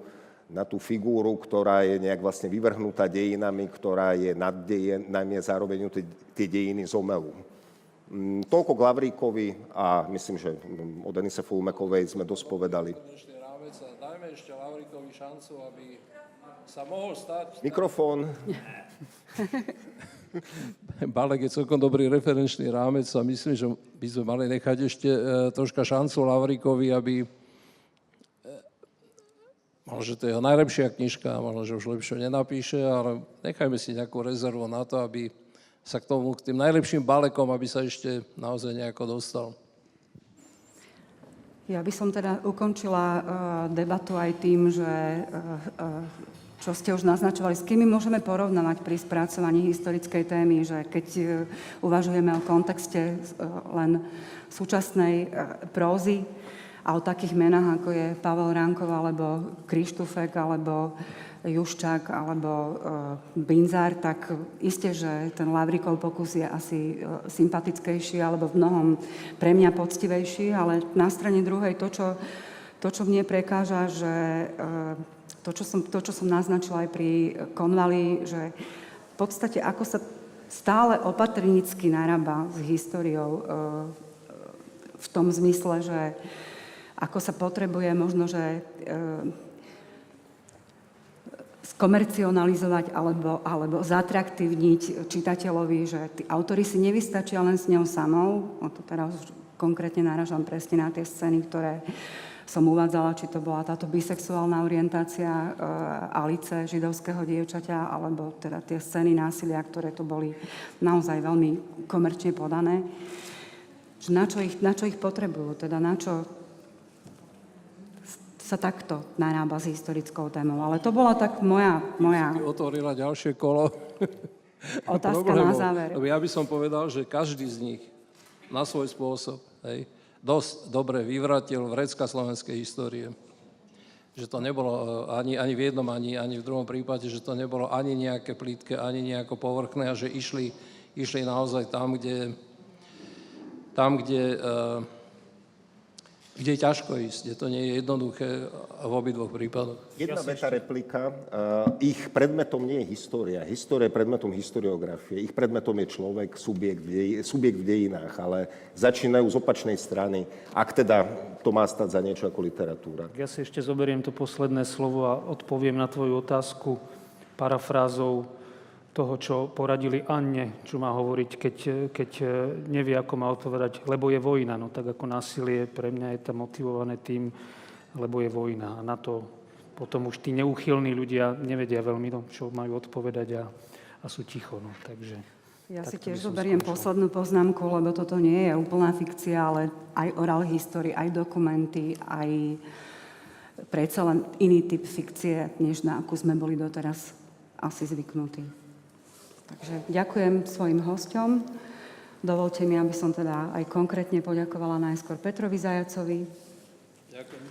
na tú figúru, ktorá je nejak vlastne vyvrhnutá dejinami, ktorá je nad dejinami a zároveň tie, tie dejiny zomelú. Mm, Toľko k Lavríkovi a myslím, že o Denise Fulmekovej sme dosť povedali. Dajme ešte Lavrikovi šancu, aby sa mohol stať... Mikrofón. <laughs> Balek je celkom dobrý referenčný rámec a myslím, že by sme mali nechať ešte e, troška šancu Lavrikovi, aby možno, že to je jeho najlepšia knižka, možno, že už lepšie nenapíše, ale nechajme si nejakú rezervu na to, aby sa k tomu, k tým najlepším balekom, aby sa ešte naozaj nejako dostal. Ja by som teda ukončila uh, debatu aj tým, že uh, uh, čo ste už naznačovali, s kým my môžeme porovnávať pri spracovaní historickej témy, že keď uvažujeme o kontexte len súčasnej prózy a o takých menách, ako je Pavel Ránkov, alebo Krištufek, alebo Juščák, alebo uh, Binzár, tak isté, že ten Lavrikov pokus je asi uh, sympatickejší, alebo v mnohom pre mňa poctivejší, ale na strane druhej to, čo, to, čo mne prekáža, že uh, to, čo som, to, čo som naznačila aj pri Konvali, že v podstate ako sa stále opatrnícky narába s históriou uh, v tom zmysle, že ako sa potrebuje možno, že uh, skomercionalizovať alebo, alebo zatraktívniť čitateľovi, že tí autory si nevystačia len s ňou samou. O to teraz konkrétne náražam presne na tie scény, ktoré som uvádzala, či to bola táto bisexuálna orientácia e, Alice, židovského dievčaťa, alebo teda tie scény násilia, ktoré tu boli naozaj veľmi komerčne podané. Na, čo ich, na čo ich potrebujú, teda na čo sa takto narába s historickou témou. Ale to bola tak moja, moja Otvorila ďalšie kolo. <laughs> otázka na problémov. záver. Lebo ja by som povedal, že každý z nich na svoj spôsob hej, dosť dobre vyvratil vrecka slovenskej histórie. Že to nebolo eh, ani, ani v jednom, ani, ani v druhom prípade, že to nebolo ani nejaké plítke, ani nejako povrchné a že išli, išli naozaj tam, kde, tam, kde, eh, kde je ťažko ísť, kde to nie je jednoduché v obidvoch prípadoch. Jedna veta replika. Uh, ich predmetom nie je história. História je predmetom historiografie. Ich predmetom je človek, subjekt v, dej, subjekt v dejinách, ale začínajú z opačnej strany, ak teda to má stať za niečo ako literatúra. Ja si ešte zoberiem to posledné slovo a odpoviem na tvoju otázku parafrázou toho, čo poradili Anne, čo má hovoriť, keď, keď nevie, ako má odpovedať, lebo je vojna. No tak ako násilie pre mňa je tam motivované tým, lebo je vojna. A na to potom už tí neuchylní ľudia nevedia veľmi, no, čo majú odpovedať a, a sú ticho. No. Takže Ja si tiež zoberiem poslednú poznámku, lebo toto nie je úplná fikcia, ale aj oral history, aj dokumenty, aj predsa len iný typ fikcie, než na akú sme boli doteraz asi zvyknutí. Takže ďakujem svojim hosťom. Dovolte mi, aby som teda aj konkrétne poďakovala najskôr Petrovi Zajacovi. Ďakujem.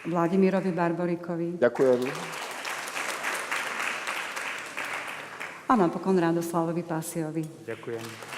Vladimirovi Barborikovi Ďakujem. a napokon Radoslavovi Pasiovi. Ďakujem.